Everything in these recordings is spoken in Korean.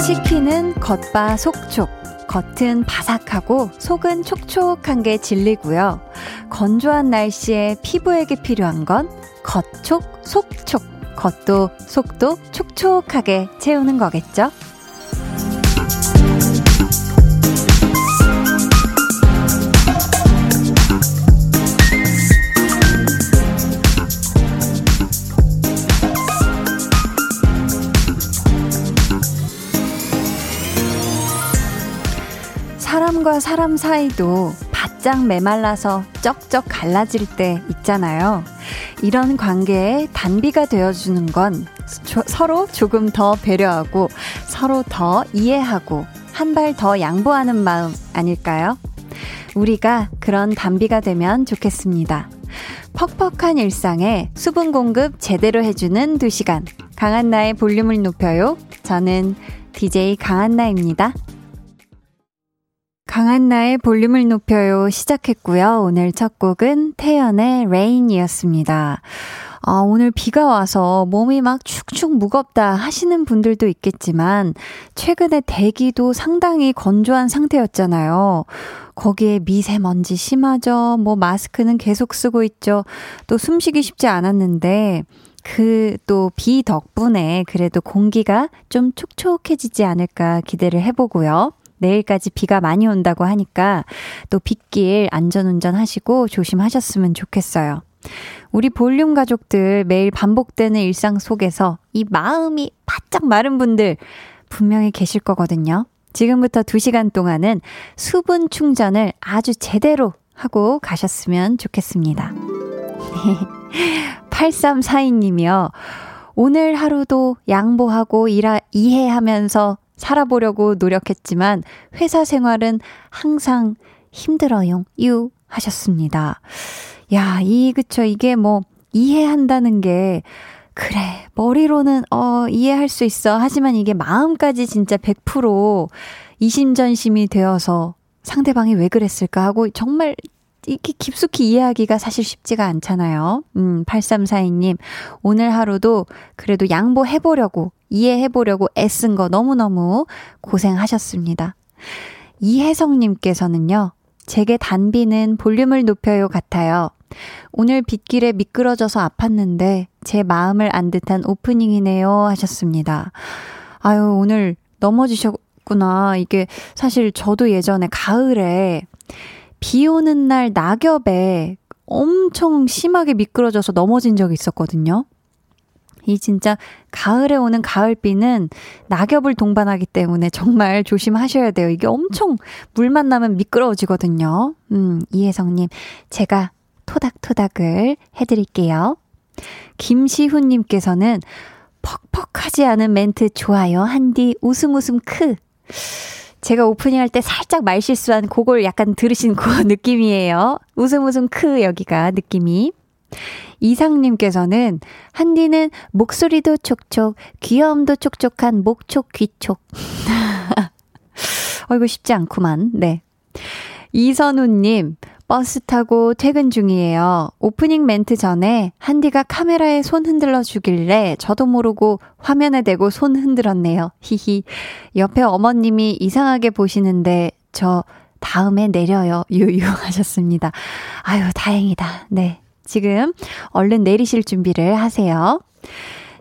치킨은 겉바 속촉. 겉은 바삭하고 속은 촉촉한 게 진리고요. 건조한 날씨에 피부에게 필요한 건 겉촉, 속촉. 겉도 속도 촉촉하게 채우는 거겠죠? 사람과 사람 사이도 바짝 메말라서 쩍쩍 갈라질 때 있잖아요. 이런 관계에 단비가 되어주는 건 조, 서로 조금 더 배려하고 서로 더 이해하고 한 발 더 양보하는 마음 아닐까요? 우리가 그런 단비가 되면 좋겠습니다. 퍽퍽한 일상에 수분 공급 제대로 해주는 2시간. 강한나의 볼륨을 높여요. 저는 DJ 강한나입니다. 강한나의 볼륨을 높여요 시작했고요. 오늘 첫 곡은 태연의 Rain이었습니다. 아, 오늘 비가 와서 몸이 막 축축 무겁다 하시는 분들도 있겠지만, 최근에 대기도 상당히 건조한 상태였잖아요. 거기에 미세먼지 심하죠. 뭐 마스크는 계속 쓰고 있죠. 또 숨쉬기 쉽지 않았는데, 그또비 덕분에 그래도 공기가 좀 촉촉해지지 않을까 기대를 해보고요. 내일까지 비가 많이 온다고 하니까 또 빗길 안전운전 하시고 조심하셨으면 좋겠어요. 우리 볼륨 가족들 매일 반복되는 일상 속에서 이 마음이 바짝 마른 분들 분명히 계실 거거든요. 지금부터 2시간 동안은 수분 충전을 아주 제대로 하고 가셨으면 좋겠습니다. 8342님이요. 오늘 하루도 양보하고 일하, 이해하면서 살아보려고 노력했지만 회사 생활은 항상 힘들어요. 유 하셨습니다. 야, 이 그쵸 이게 뭐 이해한다는 게 그래. 머리로는 어 이해할 수 있어. 하지만 이게 마음까지 진짜 100% 이심전심이 되어서 상대방이 왜 그랬을까 하고 정말 이렇게 깊숙이 이해하기가 사실 쉽지가 않잖아요. 음, 8342님, 오늘 하루도 그래도 양보해보려고, 이해해보려고 애쓴 거 너무너무 고생하셨습니다. 이혜성님께서는요, 제게 단비는 볼륨을 높여요 같아요. 오늘 빗길에 미끄러져서 아팠는데 제 마음을 안 듯한 오프닝이네요 하셨습니다. 아유, 오늘 넘어지셨구나. 이게 사실 저도 예전에 가을에 비 오는 날 낙엽에 엄청 심하게 미끄러져서 넘어진 적이 있었거든요. 이 진짜 가을에 오는 가을비는 낙엽을 동반하기 때문에 정말 조심하셔야 돼요. 이게 엄청 물 만 나면 미끄러워지거든요. 음, 이혜성님, 제가 토닥토닥을 해드릴게요. 김시훈님께서는 퍽퍽하지 않은 멘트 좋아요. 한디 웃음 웃음 크. 제가 오프닝 할 때 살짝 말 실수한 그걸 약간 들으신 그 느낌이에요. 웃음 웃음 크 여기가 느낌이. 이상님께서는 한디는 목소리도 촉촉, 귀여움도 촉촉한 목촉 귀촉. 어, 이거 쉽지 않구만. 네. 이선우님, 버스 타고 퇴근 중이에요. 오프닝 멘트 전에 한디가 카메라에 손 흔들러 주길래 저도 모르고 화면에 대고 손 흔들었네요. 히히. 옆에 어머님이 이상하게 보시는데 저 다음에 내려요. 유유 하셨습니다. 아유, 다행이다. 네. 지금 얼른 내리실 준비를 하세요.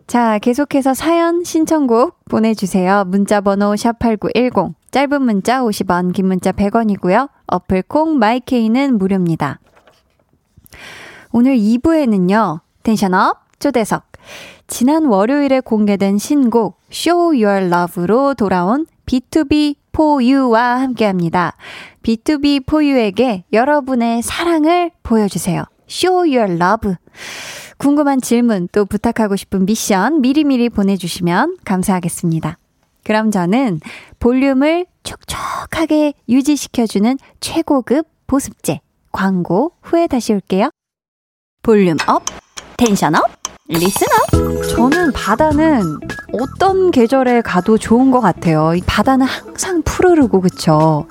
자, 계속해서 사연 신청곡 보내주세요. 문자번호 샵8910. 짧은 문자 50원, 긴 문자 100원이고요. 어플 콩 마이케이는 무료입니다. 오늘 2부에는요. 텐션업 초대석. 지난 월요일에 공개된 신곡 Show Your Love로 돌아온 B2B for You와 함께 합니다. B2B for You에게 여러분의 사랑을 보여주세요. Show Your Love. 궁금한 질문 또 부탁하고 싶은 미션 미리미리 보내주시면 감사하겠습니다. 그럼 저는 볼륨을 촉촉하게 유지시켜주는 최고급 보습제 광고 후에 다시 올게요. 볼륨 up, tension up, listener? 저는 바다는 어떤 계절에 가도 좋은 것 같아요. 이 바다는 항상 푸르르고, 그쵸?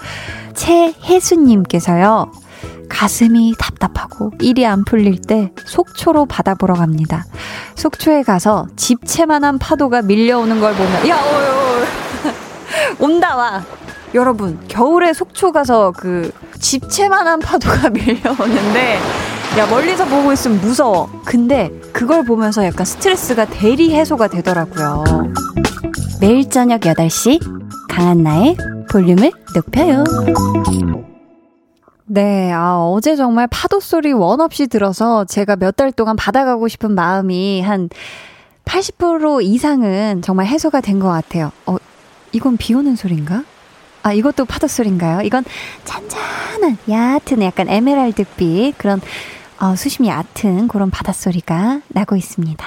최혜수님께서요, 가슴이 답답하고 일이 안 풀릴 때 속초로 바다 보러 갑니다. 속초에 가서 집채만한 파도가 밀려오는 걸 보면, 야, 어, 어, 어. 온다, 와. 여러분, 겨울에 속초 가서 그 집채만한 파도가 밀려오는데, 야, 멀리서 보고 있으면 무서워. 근데 그걸 보면서 약간 스트레스가 대리 해소가 되더라고요. 매일 저녁 8시, 강한나의 볼륨을 높여요. 네, 아, 어제 정말 파도 소리 원 없이 들어서 제가 몇 달 동안 받아가고 싶은 마음이 한 80% 이상은 정말 해소가 된 것 같아요. 어, 이건 비 오는 소리인가? 아, 이것도 파도 소리인가요? 이건 잔잔한, 얕은 약간 에메랄드빛, 그런 어, 수심이 얕은 그런 바닷소리가 나고 있습니다.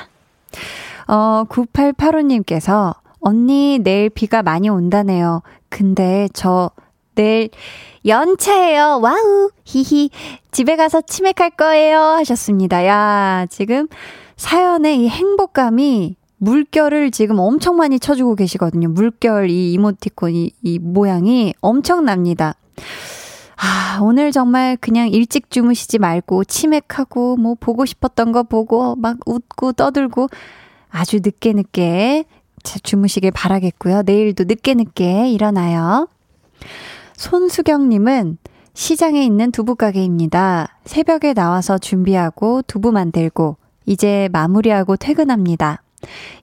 어, 9885님께서 언니 내일 비가 많이 온다네요. 근데 저 내일 연차예요. Wow. 히히. 집에 가서 치맥할 거예요. 하셨습니다. 야, 지금 사연의 이 행복감이 물결을 지금 엄청 많이 쳐주고 계시거든요. 물결 이 이모티콘 이, 이 모양이 엄청납니다. 아, 오늘 정말 그냥 일찍 주무시지 말고 치맥하고 뭐 보고 싶었던 거 보고 막 웃고 떠들고 아주 늦게 늦게 주무시길 바라겠고요. 내일도 늦게 늦게 일어나요. 손수경님은 시장에 있는 두부가게입니다. 새벽에 나와서 준비하고 두부 만들고 이제 마무리하고 퇴근합니다.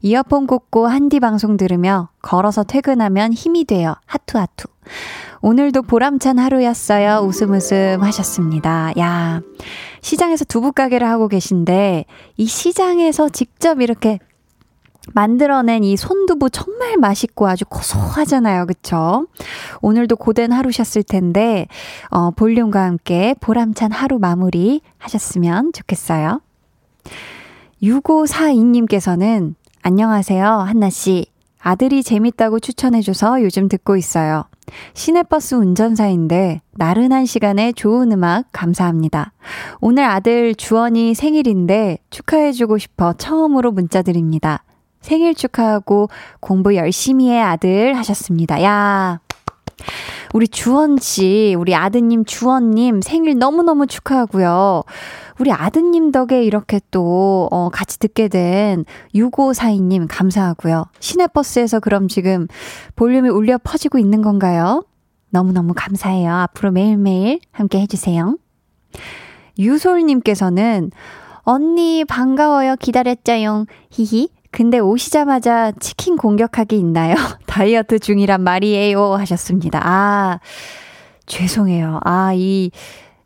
이어폰 꽂고 한디 방송 들으며 걸어서 퇴근하면 힘이 돼요. 하투 하투. 오늘도 보람찬 하루였어요. 웃음 웃음 하셨습니다. 야, 시장에서 두부 가게를 하고 계신데, 이 시장에서 직접 이렇게 만들어낸 이 손두부 정말 맛있고 아주 고소하잖아요. 그쵸? 오늘도 고된 하루셨을 텐데, 어, 볼륨과 함께 보람찬 하루 마무리 하셨으면 좋겠어요. 6542님께서는 안녕하세요. 한나씨. 아들이 재밌다고 추천해줘서 요즘 듣고 있어요. 시내버스 운전사인데 나른한 시간에 좋은 음악 감사합니다. 오늘 아들 주원이 생일인데 축하해주고 싶어 처음으로 문자 드립니다. 생일 축하하고 공부 열심히 해 아들 하셨습니다. 야. 우리 주원 씨, 우리 아드님 주원님 생일 너무너무 축하하고요. 우리 아드님 덕에 이렇게 또, 어, 같이 듣게 된 6542님 감사하고요. 시내버스에서 그럼 지금 볼륨이 울려 퍼지고 있는 건가요? 너무너무 감사해요. 앞으로 매일매일 함께 해주세요. 유솔님께서는 언니 반가워요. 기다렸자용. 히히. 근데 오시자마자 치킨 공격하기 있나요? 다이어트 중이란 말이에요. 하셨습니다. 아, 죄송해요. 아, 이,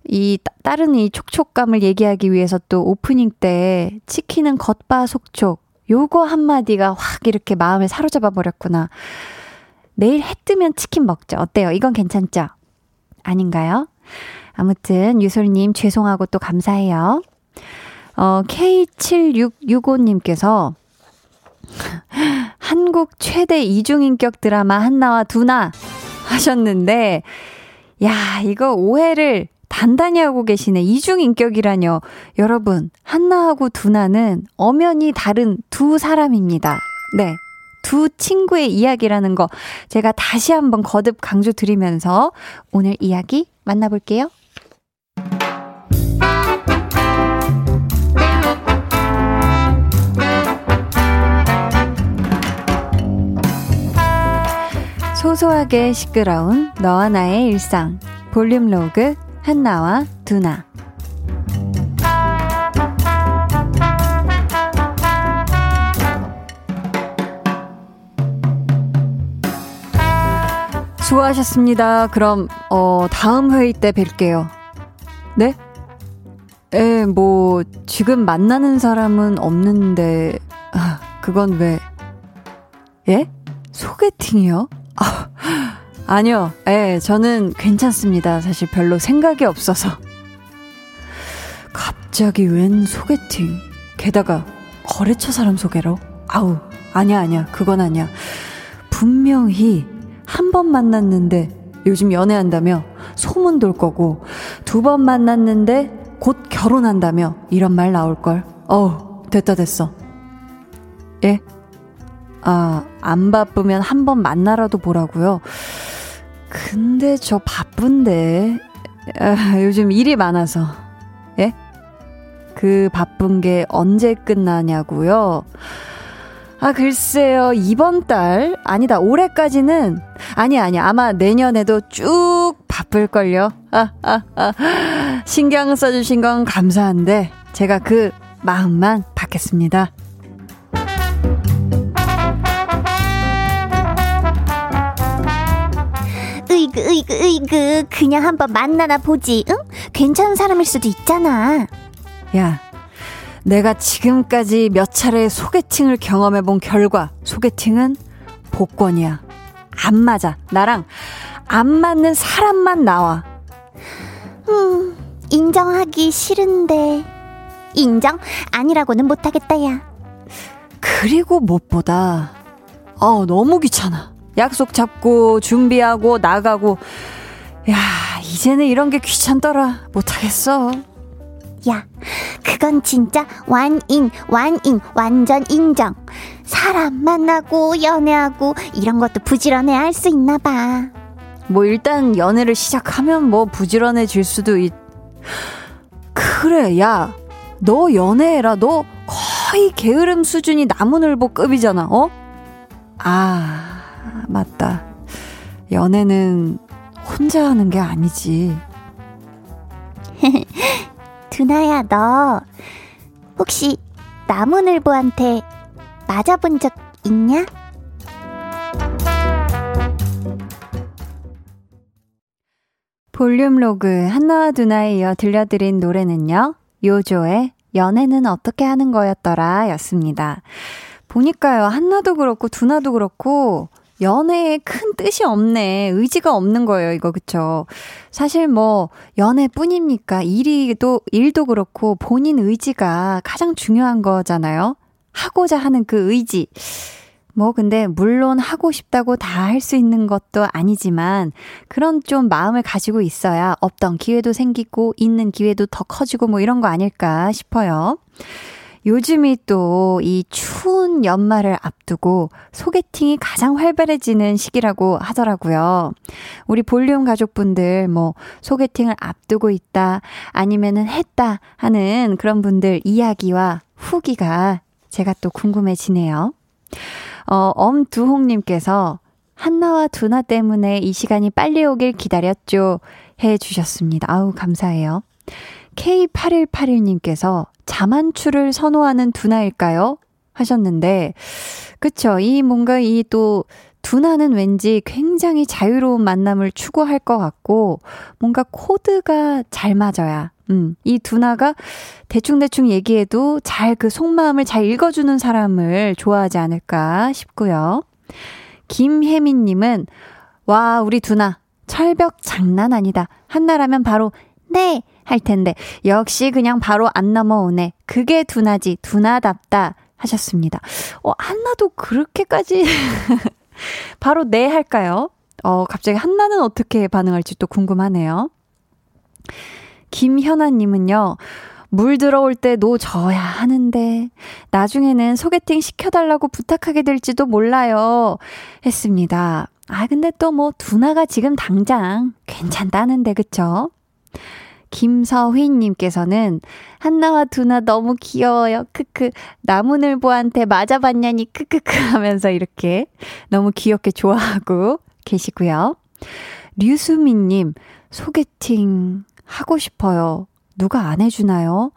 이 다른 이 촉촉감을 얘기하기 위해서 또 오프닝 때 치킨은 겉바 속촉. 요거 한마디가 확 이렇게 마음을 사로잡아 버렸구나. 내일 해 뜨면 치킨 먹죠. 어때요? 이건 괜찮죠? 아닌가요? 아무튼 유솔님 죄송하고 또 감사해요. 어, K7665님께서 한국 최대 이중인격 드라마 한나와 두나 하셨는데, 야, 이거 오해를 단단히 하고 계시네. 이중인격이라뇨. 여러분, 한나하고 두나는 엄연히 다른 두 사람입니다. 네. 두 친구의 이야기라는 거 제가 다시 한번 거듭 강조 드리면서 오늘 이야기 만나볼게요. 소소하게 시끄러운 너와 나의 일상 볼륨 로그 한나와 두나 수고하셨습니다. 그럼 어 다음 회의 때 뵐게요. 네? 에, 뭐 지금 만나는 사람은 없는데 아, 그건 왜? 예? 소개팅이요? 아, 아니요. 예, 저는 괜찮습니다. 사실 별로 생각이 없어서. 갑자기 웬 소개팅? 게다가 거래처 사람 소개로? 아우, 아니야, 아니야. 그건 아니야. 분명히 한 번 만났는데 요즘 연애한다며 소문 돌 거고 두 번 만났는데 곧 결혼한다며 이런 말 나올 걸. 어우, 됐다 됐어. 예? 아, 안 바쁘면 한 번 만나라도 보라고요? 근데 저 바쁜데. 아, 요즘 일이 많아서. 예? 그 바쁜 게 언제 끝나냐고요? 아, 글쎄요. 이번 달, 아니다, 올해까지는, 아니, 아니, 아마 내년에도 쭉 바쁠걸요. 아, 아, 아. 신경 써주신 건 감사한데, 제가 그 마음만 받겠습니다. 으이그, 으이그, 으이그. 그냥 한번 만나나 보지, 응? 괜찮은 사람일 수도 있잖아. 야, 내가 지금까지 몇 차례 소개팅을 경험해 본 결과 소개팅은 복권이야. 안 맞아. 나랑 안 맞는 사람만 나와. 음, 인정하기 싫은데. 인정? 아니라고는 못하겠다, 야. 그리고 무엇보다, 어, 너무 귀찮아. 약속 잡고, 준비하고, 나가고. 야, 이제는 이런 게 귀찮더라. 못하겠어. 야, 그건 진짜 완인, 완인, 완전 인정. 사람 만나고, 연애하고, 이런 것도 부지런해 할수 있나 봐. 뭐, 일단 연애를 시작하면 뭐 부지런해질 수도 있. 그래, 야. 너 연애해라. 너 거의 게으름 수준이 나무늘보급이잖아, 어? 아, 맞다. 연애는 혼자 하는 게 아니지. 두나야, 너 혹시 나무늘보한테 맞아본 적 있냐? 볼륨 로그 한나와 두나에 이어 들려드린 노래는요. 요조의 연애는 어떻게 하는 거였더라 였습니다. 보니까요. 한나도 그렇고 두나도 그렇고 연애에 큰 뜻이 없네. 의지가 없는 거예요, 이거, 그쵸? 사실 뭐, 연애뿐입니까? 일이도, 일도 그렇고, 본인 의지가 가장 중요한 거잖아요? 하고자 하는 그 의지. 뭐, 근데, 물론 하고 싶다고 다 할 수 있는 것도 아니지만, 그런 좀 마음을 가지고 있어야 없던 기회도 생기고, 있는 기회도 더 커지고, 뭐, 이런 거 아닐까 싶어요. 요즘이 또 이 추운 연말을 앞두고 소개팅이 가장 활발해지는 시기라고 하더라고요. 우리 볼륨 가족분들 뭐 소개팅을 앞두고 있다 아니면은 했다 하는 그런 분들 이야기와 후기가 제가 또 궁금해지네요. 어, 엄두홍님께서 한나와 두나 때문에 이 시간이 빨리 오길 기다렸죠. 해 주셨습니다. 아우, 감사해요. K8181님께서 자만추를 선호하는 두나일까요? 하셨는데, 그쵸. 이 뭔가 이 또, 두나는 왠지 굉장히 자유로운 만남을 추구할 것 같고, 뭔가 코드가 잘 맞아야, 음, 이 두나가 대충대충 얘기해도 잘 그 속마음을 잘 읽어주는 사람을 좋아하지 않을까 싶고요. 김혜민님은, 와, 우리 두나, 철벽 장난 아니다. 한나라면 바로, 네! 할 텐데 역시 그냥 바로 안 넘어오네. 그게 두나지 두나답다 하셨습니다. 어 한나도 그렇게까지 바로 네 할까요? 어 갑자기 한나는 어떻게 반응할지 또 궁금하네요. 김현아님은요. 물 들어올 때 노져야 하는데 나중에는 소개팅 시켜달라고 부탁하게 될지도 몰라요. 했습니다. 아 근데 또 뭐 두나가 지금 당장 괜찮다는데 그쵸? 김서휘님께서는 한나와 두나 너무 귀여워요. 크크. 나무늘보한테 맞아봤냐니 크크크 하면서 이렇게 너무 귀엽게 좋아하고 계시고요. 류수민님, 소개팅 하고 싶어요. 누가 안 해주나요?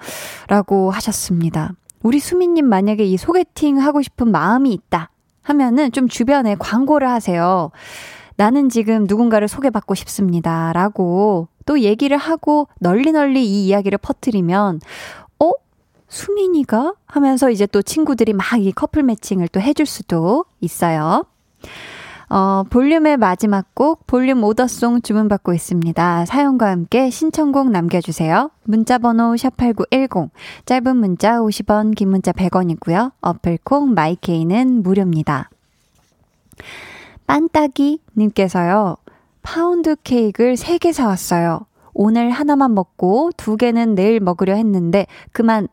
라고 하셨습니다. 우리 수민님 만약에 이 소개팅 하고 싶은 마음이 있다 하면은 좀 주변에 광고를 하세요. 나는 지금 누군가를 소개받고 싶습니다. 라고 또 얘기를 하고 널리 널리 이 이야기를 퍼뜨리면, 어? 수민이가? 하면서 이제 또 친구들이 막 이 커플 매칭을 또 해줄 수도 있어요. 어, 볼륨의 마지막 곡, 볼륨 오더송 주문받고 있습니다. 사연과 함께 신청곡 남겨주세요. 문자번호 샵8910, 짧은 문자 50원, 긴 문자 100원이고요. 어플 콩, 마이케이는 무료입니다. 빤따기님께서요, 파운드 케이크를 3개 사왔어요. 오늘 하나만 먹고 두 개는 내일 먹으려 했는데 그만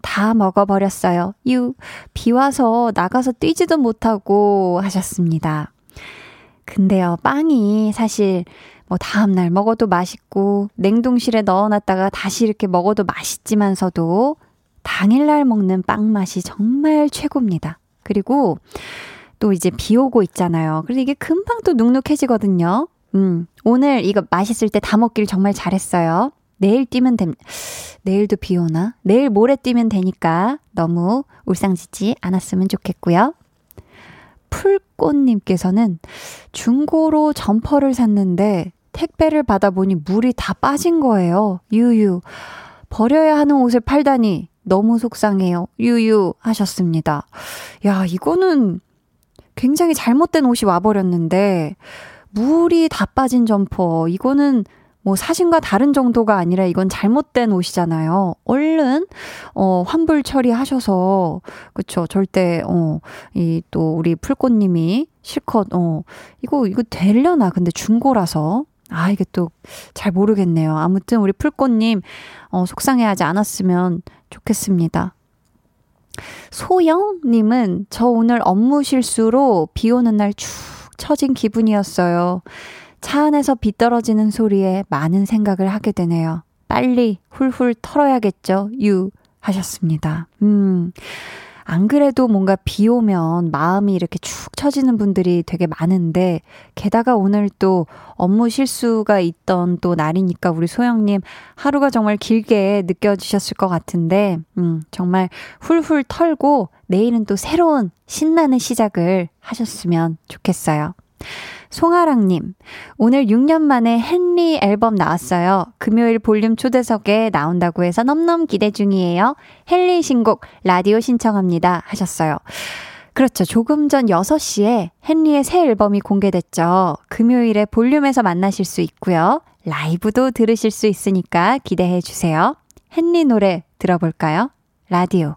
다 먹어버렸어요. 유, 비 와서 나가서 뛰지도 못하고 하셨습니다. 근데요, 빵이 사실 뭐 다음날 먹어도 맛있고 냉동실에 넣어놨다가 다시 이렇게 먹어도 맛있지만서도 당일날 먹는 빵 맛이 정말 최고입니다. 그리고 또 이제 비 오고 있잖아요. 그래서 이게 금방 또 눅눅해지거든요. 음, 오늘 이거 맛있을 때 다 먹길 정말 잘했어요. 내일 뛰면 됩, 내일도 비 오나? 내일 모레 뛰면 되니까 너무 울상지지 않았으면 좋겠고요. 풀꽃님께서는 중고로 점퍼를 샀는데 택배를 받아보니 물이 다 빠진 거예요. 유유. 버려야 하는 옷을 팔다니 너무 속상해요. 유유 하셨습니다. 야, 이거는 굉장히 잘못된 옷이 와버렸는데, 물이 다 빠진 점퍼. 이거는 뭐 사진과 다른 정도가 아니라 이건 잘못된 옷이잖아요. 얼른 어 환불 처리하셔서 그쵸 절대 어이 또 우리 풀꽃님이 실컷 어 이거 이거 되려나 근데 중고라서 아 이게 또 잘 모르겠네요. 아무튼 우리 풀꽃님 어 속상해하지 않았으면 좋겠습니다. 소영님은 저 오늘 업무 실수로 비 오는 날 축 처진 기분이었어요. 차 안에서 비 떨어지는 소리에 많은 생각을 하게 되네요. 빨리 훌훌 털어야겠죠? 유 하셨습니다. 음. 안 그래도 뭔가 비 오면 마음이 이렇게 축 처지는 분들이 되게 많은데, 게다가 오늘 또 업무 실수가 있던 또 날이니까 우리 소영님 하루가 정말 길게 느껴지셨을 것 같은데, 음, 정말 훌훌 털고 내일은 또 새로운 신나는 시작을 하셨으면 좋겠어요. 송아랑님, 오늘 6년 만에 헨리 앨범 나왔어요. 금요일 볼륨 초대석에 나온다고 해서 넘넘 기대 중이에요. 헨리 신곡 라디오 신청합니다. 하셨어요. 그렇죠. 조금 전 6시에 헨리의 새 앨범이 공개됐죠. 금요일에 볼륨에서 만나실 수 있고요. 라이브도 들으실 수 있으니까 기대해 주세요. 헨리 노래 들어볼까요? 라디오.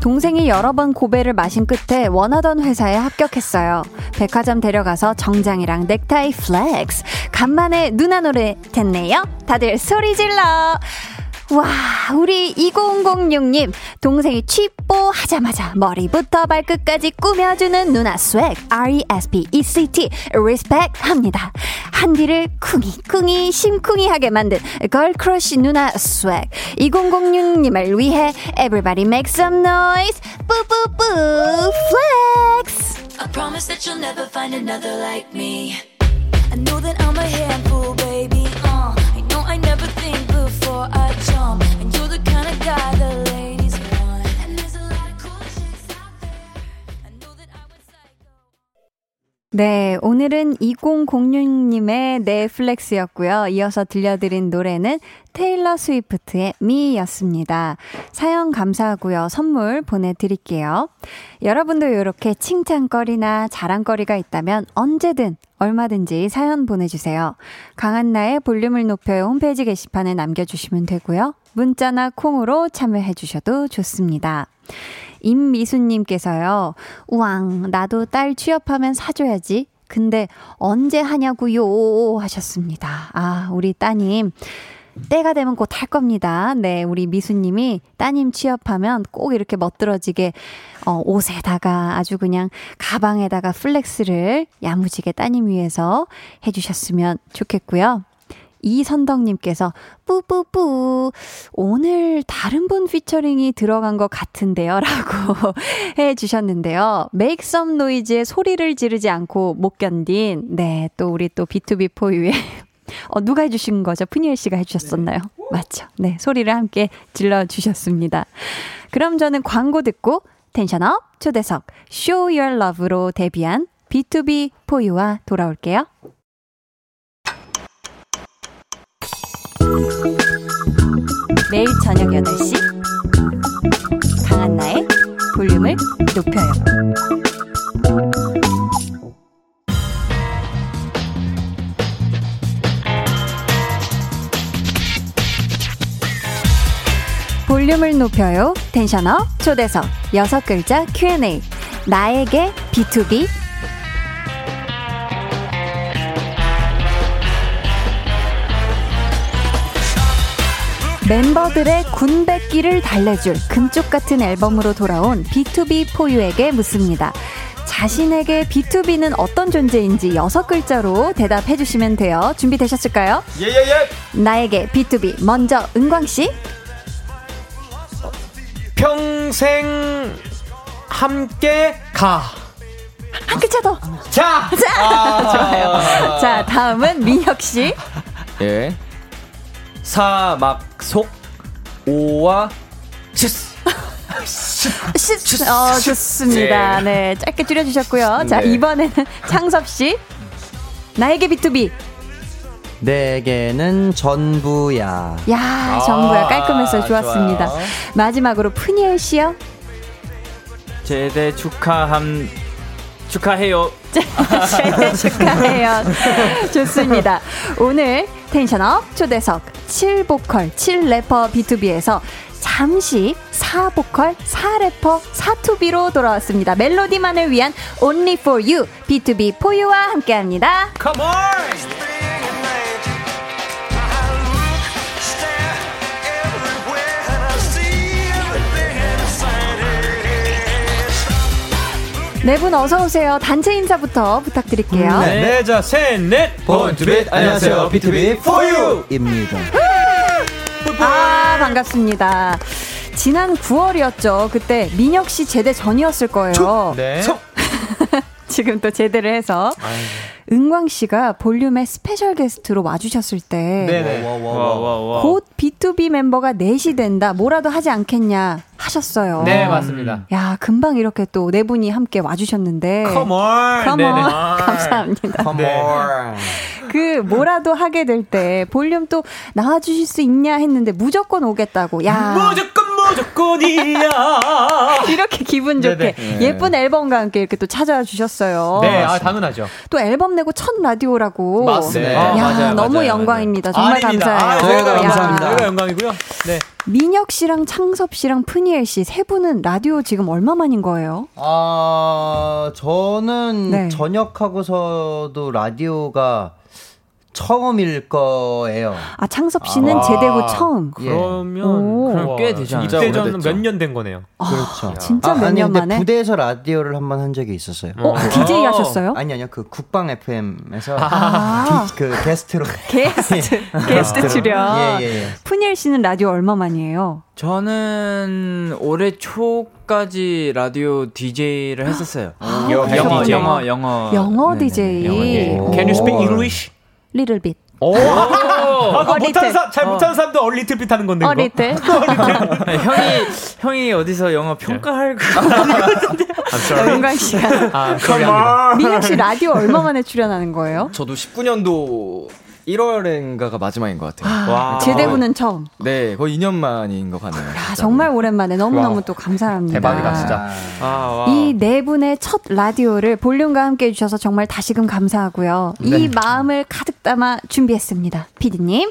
동생이 여러 번 고배를 마신 끝에 원하던 회사에 합격했어요. 백화점 데려가서 정장이랑 넥타이 flex. 간만에 누나 노릇 했네요. 다들 소리 질러. 와, 우리 2006님, 동생이 취뽀 하자마자 머리부터 발끝까지 꾸며주는 누나 swag, R-E-S-P-E-C-T, respect 합니다. 한디를 쿵이쿵이 심쿵이하게 만든 girl crush 누나 swag, 2006님을 위해 everybody make some noise, 뿌뿌뿌, flex! I promise that you'll never find another like me. I know that I'm a handful, baby. Before I jump. 네, 오늘은 2006님의 넷플렉스였고요. 이어서 들려드린 노래는 테일러 스위프트의 미였습니다. 사연 감사하고요. 선물 보내드릴게요. 여러분도 이렇게 칭찬거리나 자랑거리가 있다면 언제든 얼마든지 사연 보내주세요. 강한나의 볼륨을 높여요 홈페이지 게시판에 남겨주시면 되고요. 문자나 콩으로 참여해주셔도 좋습니다. 임미수님께서요, 우왕, 나도 딸 취업하면 사줘야지. 근데 언제 하냐고요? 하셨습니다. 아, 우리 따님. 때가 되면 곧 할 겁니다. 네, 우리 미수님이 따님 취업하면 꼭 이렇게 멋들어지게 어, 옷에다가 아주 그냥 가방에다가 flex를 야무지게 따님 위해서 해주셨으면 좋겠고요. 이선덕님께서 뿌뿌뿌 오늘 다른 분 featuring이 들어간 것 같은데요 라고 해주셨는데요. Make some noise의 소리를 지르지 않고 못 견딘 네 또 우리 또 B2B 포유의 어, 누가 해주신 거죠? 프니엘 씨가 해주셨었나요? 네. 맞죠. 네, 소리를 함께 질러주셨습니다. 그럼 저는 광고 듣고 텐션업 초대석 Show Your Love로 데뷔한 B2B 포유와 돌아올게요. 매일 저녁 8시 강한나의 볼륨을 높여요. 볼륨을 높여요. 텐션업 초대석 여섯 글자 Q&A 나에게 B2B 멤버들의 군백기를 달래줄 금쪽 같은 앨범으로 돌아온 B2B 포유에게 묻습니다. 자신에게 B2B는 어떤 존재인지 여섯 글자로 대답해 주시면 돼요. 준비되셨을까요? 예 예예. 예, 예. 나에게 B2B 먼저 은광 씨. 평생 함께 가. 한 글자 더. 자. 자. 아~ 좋아요. 자 다음은 민혁 씨. 예. 사막 속 오와 시스. 시스. 어, 좋습니다. 네. 네. 짧게 줄여주셨고요. 자, 네. 이번에는 창섭씨. 나에게 B2B. 내게는 전부야. 야, 아, 전부야. 깔끔해서 좋았습니다. 좋아요. 마지막으로 푸니엘 씨요. 제대 축하함 축하해요. 제대 축하해요. 좋습니다. 오늘 텐션업 초대석 7보컬 7래퍼 B2B에서 잠시 4보컬 4래퍼 4투비로 돌아왔습니다. 멜로디만을 위한 Only for You B2B 포유와 함께합니다. Come on! 네 분 어서 오세요. 단체 인사부터 부탁드릴게요. 네, 네 자, 셋, 넷. Born to beat 안녕하세요. 비투비 포유입니다. 아, 반갑습니다. 지난 9월이었죠. 그때 민혁 씨 제대 전이었을 거예요. 네. 지금 또 제대를 해서. 아이고. 은광 씨가 볼륨의 special guest로 와주셨을 때 곧 B2B 멤버가 넷이 된다 뭐라도 하지 않겠냐 하셨어요. 네 맞습니다. 야 금방 이렇게 또 네 분이 함께 와주셨는데. Come on. Come on. 감사합니다. Come on. 그 뭐라도 하게 될 때 볼륨 또 나와주실 수 있냐 했는데 무조건 오겠다고. 야 무조건 무조건이야. 이렇게 기분 좋게 네네. 예쁜 앨범과 함께 이렇게 또 찾아와 주셨어요. 네, 아, 당연하죠. 또 앨범 내고 첫 라디오라고. 맞습니다. 네. 야, 아, 맞아요, 너무 맞아요, 영광입니다. 정말 아닙니다. 감사해요. 아, 저희가 감사합니다. 저희가 영광이고요. 네. 민혁 씨랑 창섭 씨랑 푸니엘 씨 세 분은 라디오 지금 얼마 만인 거예요? 아, 저는 네. 전역하고서도 라디오가 처음일 거예요. 아 창섭 씨는 아, 제대 후 처음. 예. 그러면 그럼 꽤 되지 않아요? 이때 저는 몇년 된 거네요. 아, 그렇죠. 진짜 아, 몇년 만에? 부대에서 라디오를 한 번 한 적이 있었어요. 어, 어. DJ 하셨어요? 아니 아니요. 그 국방 FM에서 아. 그 게스트로 게스트 게스트 출연. 예, 예, 예. 푸니엘 씨는 라디오 얼마 만이에요? 저는 올해 초까지 라디오 DJ를 했었어요. 아, 영어, 영어, 영어, 영어, 영어 DJ. 영어 DJ. Can you speak English? Little bit. 오, 아, 그 못하는 사, 잘 못하는 어. 사람도 얼리틀 빛 하는 건데. 얼리틀. 형이 형이 어디서 영어 평가할 거 아니거든요. 영광 씨가. 아, 민혁 씨 라디오 얼마 만에 출연하는 거예요? 저도 19년도 1월인가가 마지막인 것 같아요. 아, 제대부는 처음. 네, 거의 2년 만인 것 같네요. 야, 정말 오랜만에 너무너무 또 감사합니다. 대박이다, 진짜. 아, 이 네 분의 첫 라디오를 볼륨과 함께 해주셔서 정말 다시금 감사하고요. 네. 이 마음을 가득 담아 준비했습니다. 피디님.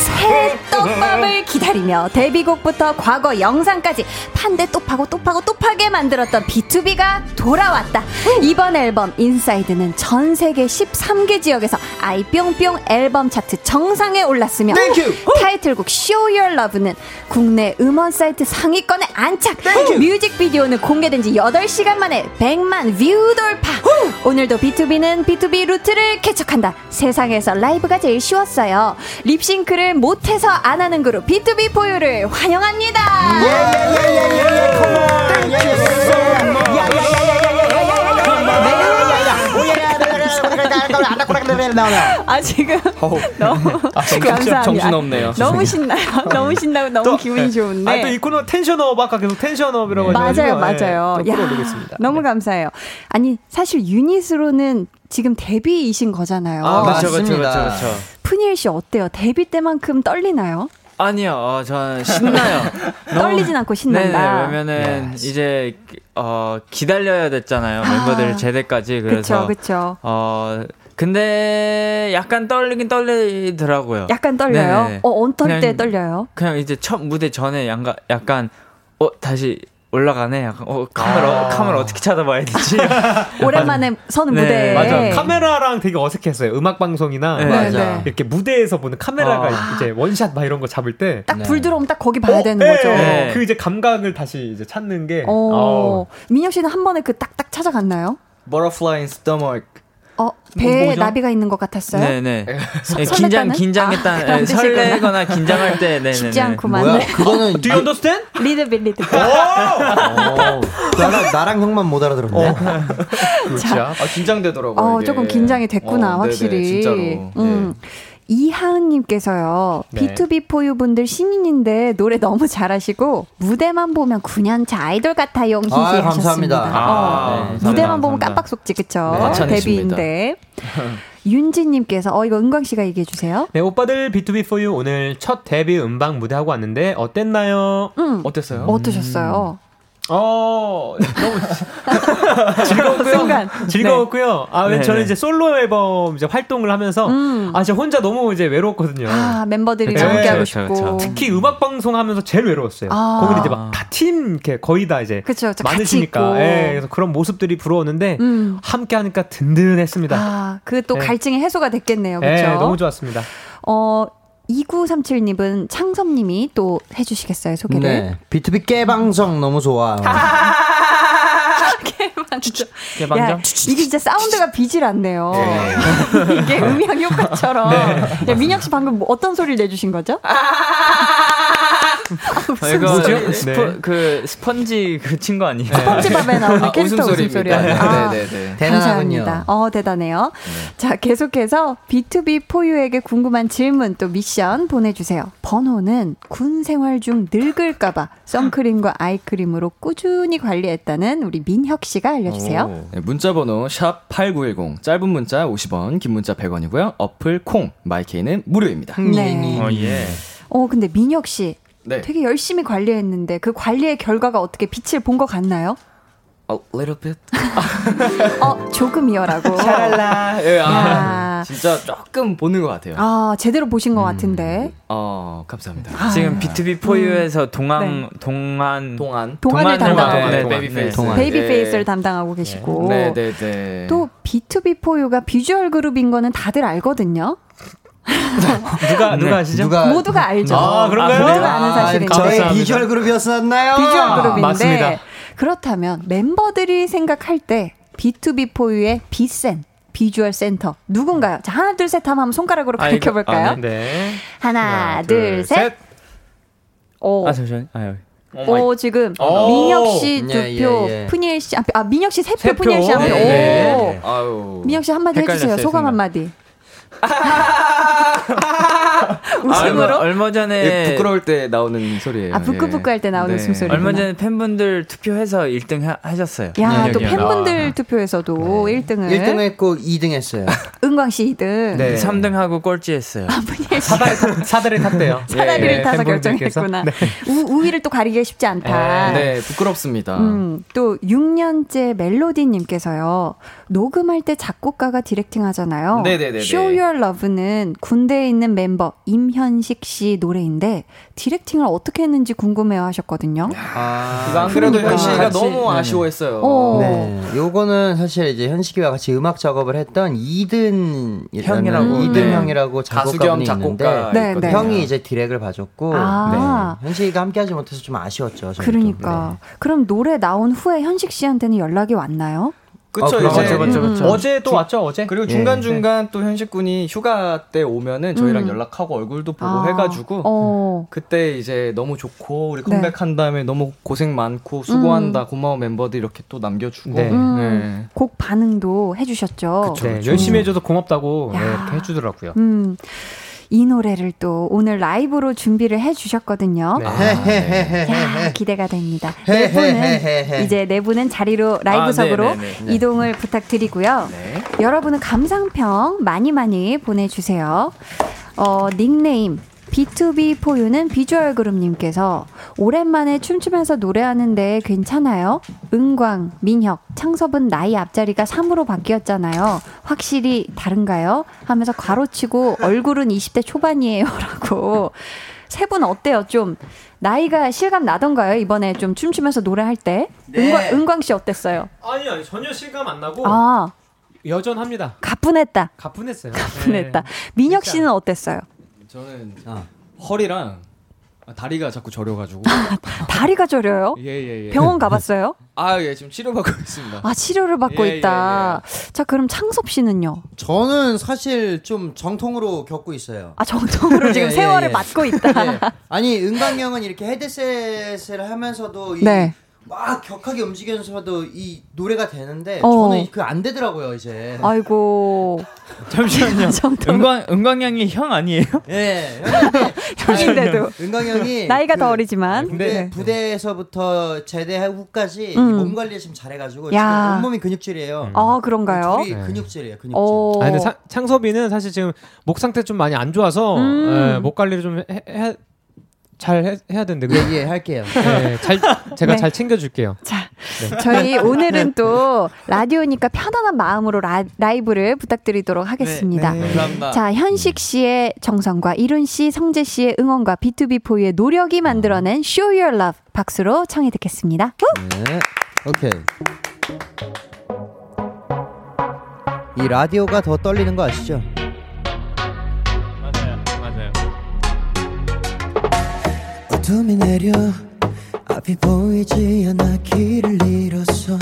새 떡밥을 기다리며 데뷔곡부터 과거 영상까지 판 데 또 파고 또 파고 또 파게 만들었던 B2B가 돌아왔다. 이번 앨범 INSIDE는 전 세계 13개 지역에서 아이뿅뿅 앨범 차트 정상에 올랐으며 타이틀곡 Show Your Love는 국내 음원 사이트 상위권에 안착. 뮤직비디오는 공개된 지 8시간 만에 100만 view 돌파. 오늘도 B2B는 B2B 루트를 개척한다. 세상에서 라이브가 제일 쉬웠어요. 립싱크를 못해서 안 하는 그룹 B2B 포유를 환영합니다. 아 지금 너무 감사합니다. 정신 없네요. 너무 신나요. 너무 신나고 너무 기분이 좋은데. 아, 또이 코너 텐션업 아까 계속 텐션업이라고 맞아요, 해가지고, 맞아요. 예, 또 야, 끌어올리겠습니다. 너무 네. 감사해요. 아니 사실 유닛으로는 지금 데뷔이신 거잖아요. 아, 그렇죠, 맞습니다. 그렇죠, 그렇죠. 푸니엘 씨 어때요? 데뷔 때만큼 떨리나요? 아니요, 어, 저는 신나요. 떨리진 않고 신난다. 네, 왜냐면 이제 어 기다려야 됐잖아요. 멤버들 제대까지 그래서 그쵸. 어 근데 약간 떨리긴 떨리더라고요. 약간 떨려요? 네네. 어, 어떨 때 떨려요? 그냥 이제 첫 무대 전에 약간 약간 어 다시 올라가네. 약간 어 카메라 카메라 어떻게 찾아봐야 되지? 오랜만에 서는 네, 무대에. 맞아. 카메라랑 되게 어색했어요. 음악 방송이나 네. 네, 맞아. 네. 이렇게 무대에서 보는 카메라가 아. 이제 원샷 막 이런 거 잡을 때딱 네. 불 들어오면 딱 거기 봐야 되는 네, 거죠. 네. 그 이제 감각을 다시 이제 찾는 게 어, 어우. 민혁 씨는 한 번에 그 딱딱 찾아갔나요? Butterfly in stomach. 어, 배에 뭐죠? 나비가 있는 것 같았어요? 네네. 네, 설렜다는? 긴장 아, 긴장했다. 네, 뜻이구나. 설레거나 긴장할 때 네네. 쉽지 않구만. 뭐야? 네. 그거는 Do you understand? Little bit, little. 어, 나랑, 나랑 형만 못 알아들었네. 자, 아 긴장되더라고요. 어, 이게. 조금 긴장이 됐구나, 어, 네네, 확실히. 진짜로. 음. 이하은님께서요, 네. B2B4U 분들 신인인데 노래 너무 잘하시고, 무대만 보면 9년차 아이돌 같아요. 히히 아유, 하셨습니다. 감사합니다. 어, 아, 네, 무대만 감사합니다. 보면 깜빡 속지, 그쵸? 네. 데뷔인데. 윤지님께서, 어, 이거 은광 씨가 얘기해 주세요. 네, 오빠들 B2B4U 오늘 첫 데뷔 음방 무대 하고 왔는데 어땠나요? 음, 어땠어요? 어떠셨어요? 어, 너무 즐거웠고요. 순간. 즐거웠고요. 아, 왜 네, 저는 네. 이제 솔로 앨범 이제 활동을 하면서 음. 아, 제가 혼자 너무 이제 외로웠거든요. 아, 멤버들이랑 네, 함께 하고 그쵸, 싶고. 그쵸. 특히 음악 방송 하면서 제일 외로웠어요. 아. 거기는 이제 막 다 팀 이렇게 거의 다 이제 그쵸, 많으시니까. 있고. 예, 그래서 그런 모습들이 부러웠는데 음. 함께 하니까 든든했습니다. 아, 그또 네. 갈증이 해소가 됐겠네요. 그쵸? 예, 너무 좋았습니다. 어, 2937님은 창섭님이 또 해주시겠어요, 소개를? 네. B2B 깨방송 너무. 개방정? 야, 이게 진짜 사운드가 비질 않네요. 이게 음향 효과처럼. 네. 야, 민혁 씨 방금 뭐 어떤 소리를 내주신 거죠? 아, 이거 뭐죠? 스포, 네. 그 스펀지 그 친구 아니에요? 스펀지밥에 나오는 아, 캐릭터 웃음소리입니다. 웃음소리요. 아, 네네네. 대단하군요. 감사합니다. 어, 대단해요. 자, 계속해서 B2B 포유에게 궁금한 질문 또 미션 보내주세요. 번호는 군 생활 중 늙을까봐 선크림과 아이크림으로 꾸준히 관리했다는 우리 민혁 씨가 알려주세요. 네, 문자 번호 샵 8910 짧은 문자 50원 긴 문자 100원이고요. 어플 콩 마이케이는 무료입니다. 네. 어 예. 어, 근데 민혁 씨 네. 되게 열심히 관리했는데 그 관리의 결과가 어떻게 빛을 본 것 같나요? A little bit. 어, 조금이요라고. 샤랄라. 예, 야. 아, 진짜 조금 보는 것 같아요. 아, 제대로 보신 것 같은데. 어, 감사합니다. 아, 지금 BTOB 4U에서 동안 네. 동안 동안. 동안을 담당하고 네. 네, baby 네. face. 동안. baby 예. face를 담당하고 계시고. 네, 네, 네. 또 BTOB 4U가 비주얼 그룹인 거는 다들 알거든요. 누가 누가 아시죠? 누가 모두가 알죠. 아, 그런가요? 아, 모두가 아는 사실인데. 저의 감사합니다. 비주얼 그룹이었었나요? 비주얼 그룹인데 맞습니다. 그렇다면 멤버들이 생각할 때 BTOB 4U의 비센 비주얼 센터 누군가요? 자 하나 둘 셋 하면 손가락으로 아, 이거- 볼까요? 아, 네. 하나, 둘, 셋. 오. 아 잠시만. 아유. 오, 지금 오. 민혁 씨두 예, 표, 예, 예. 프니엘 씨 한 표, 아 민혁 씨 세 표, 세 표. 프니엘 씨 한 표. 네. 오. 아유. 민혁 씨 한마디 해 주세요. 헷갈렸어요, 소감. 한마디. 아, 웃음으로? 얼마 전에 예, 부끄러울 때 나오는 소리예요. 아 부끄부끄 할 때 나오는 네. 숨소리. 얼마 전에 팬분들 투표해서 1등 하, 하셨어요. 야, 민혁이 또 형. 팬분들 투표에서도 1등을 1등 했고 2등 했어요. 은광 씨 2등. 네. 3등 하고 꼴찌했어요. 푸니엘 씨 사다리 탔- 사다리 탔대요. 사다리를 예, 타서 팬분들께서. 결정했구나. 우, 우위를 또 가리기가 쉽지 않다. 네, 부끄럽습니다. 음, 또 6년째 멜로디님께서요. 녹음할 때 작곡가가 디렉팅 하잖아요. 네네네네. Your Love는 군대에 있는 멤버 임 임현식 씨 노래인데 디렉팅을 어떻게 했는지 궁금해요 하셨거든요. 아, 이거 안 그래도 그러니까. 같이, 너무 네네. 아쉬워했어요. 어. 네, 요거는 사실 이제 현식이와 같이 음악 작업을 했던 이든 형이라고, 이든 네. 형이라고 가수 작곡가분이 겸 있는데 작곡가 네. 네. 형이 이제 디렉을 봐줬고 아. 네. 현식이가 함께하지 못해서 좀 아쉬웠죠. 저희도. 그러니까 그럼 노래 나온 후에 현식 씨한테는 연락이 왔나요? 그쵸 어, 이제 맞죠, 맞죠, 맞죠. 어제 또 왔죠 어제. 그리고 예. 중간 중간 또 현식 군이 휴가 때 오면은 저희랑 음. 연락하고 얼굴도 보고 아, 해가지고 어. 그때 이제 너무 좋고 우리 네. 컴백한 다음에 너무 고생 많고 수고한다 고마운 멤버들 이렇게 또 남겨주고 네. 음, 네. 곡 반응도 해주셨죠. 그쵸. 네, 열심히 해줘서 고맙다고 네, 야. 이렇게 해주더라고요. 음, 이 노래를 또 오늘 라이브로 준비를 해주셨거든요. 네. 야, 기대가 됩니다. 네 분은 이제 네 분은 자리로 라이브석으로 아, 네네네. 이동을 부탁드리고요. 네. 여러분은 감상평 많이 많이 보내주세요. 어, 닉네임 B2B 포유는 비주얼 그룹님께서 오랜만에 춤추면서 노래하는데 괜찮아요? 은광, 민혁, 창섭은 나이 앞자리가 3으로 바뀌었잖아요. 확실히 다른가요? 하면서 괄호치고 얼굴은 20대 초반이에요. 라고. 세 분 어때요? 좀 나이가 실감 나던가요? 이번에 좀 춤추면서 노래할 때? 은광, 은광 씨 어땠어요? 아니 아니 전혀 실감 안 나고 아, 여전합니다. 가뿐했다. 가뿐했어요. 가뿐했다. 민혁 씨는 어땠어요? 저는 아. 허리랑 다리가 자꾸 저려가지고 다리가 저려요? 예예 예 병원 가봤어요? 아 예 지금 치료받고 있습니다. 아, 치료를 받고 예, 있다. 자, 그럼 창섭 씨는요? 저는 사실 좀 정통으로 겪고 있어요. 아, 정통으로 지금 예, 예, 세월을 예. 맞고 있다. 네. 아니 은광 형은 이렇게 헤드셋을 하면서도 이 네. 막 격하게 움직이면서도 이 노래가 되는데 어. 저는 그 안 되더라고요 이제. 아이고. 잠시만요. 은광 은광양이 형 아니에요? 예. 형인데도. 은광형이 나이가 그 더 어리지만. 부대, 네. 부대에서부터 제대 후까지 음. 이몸 관리를 좀 잘해가지고 야. 온몸이 근육질이에요. 아, 그런가요? 둘이 네. 근육질이에요. 근육질. 어. 아 근데 사- 창섭이는 사실 지금 목 상태 좀 많이 안 좋아서 음. 예, 목 관리를 좀 해, 해, 잘 해, 해야 되는데 그래. 예, 예, 할게요. 네, 잘 제가 네. 잘 챙겨줄게요. 자, 저희 오늘은 또 라디오니까 편안한 마음으로 라, 라이브를 부탁드리도록 하겠습니다. 네, 감사합니다. 자, 현식 씨의 정성과 이룬 씨, 성재 씨의 응원과 B2B4의 노력이 만들어낸 Show Your Love 박수로 청해 듣겠습니다. 후! 네. 오케이. 이 라디오가 더 떨리는 거 아시죠? 어둠이 내려 앞이 보이지 않아 길을 잃었어.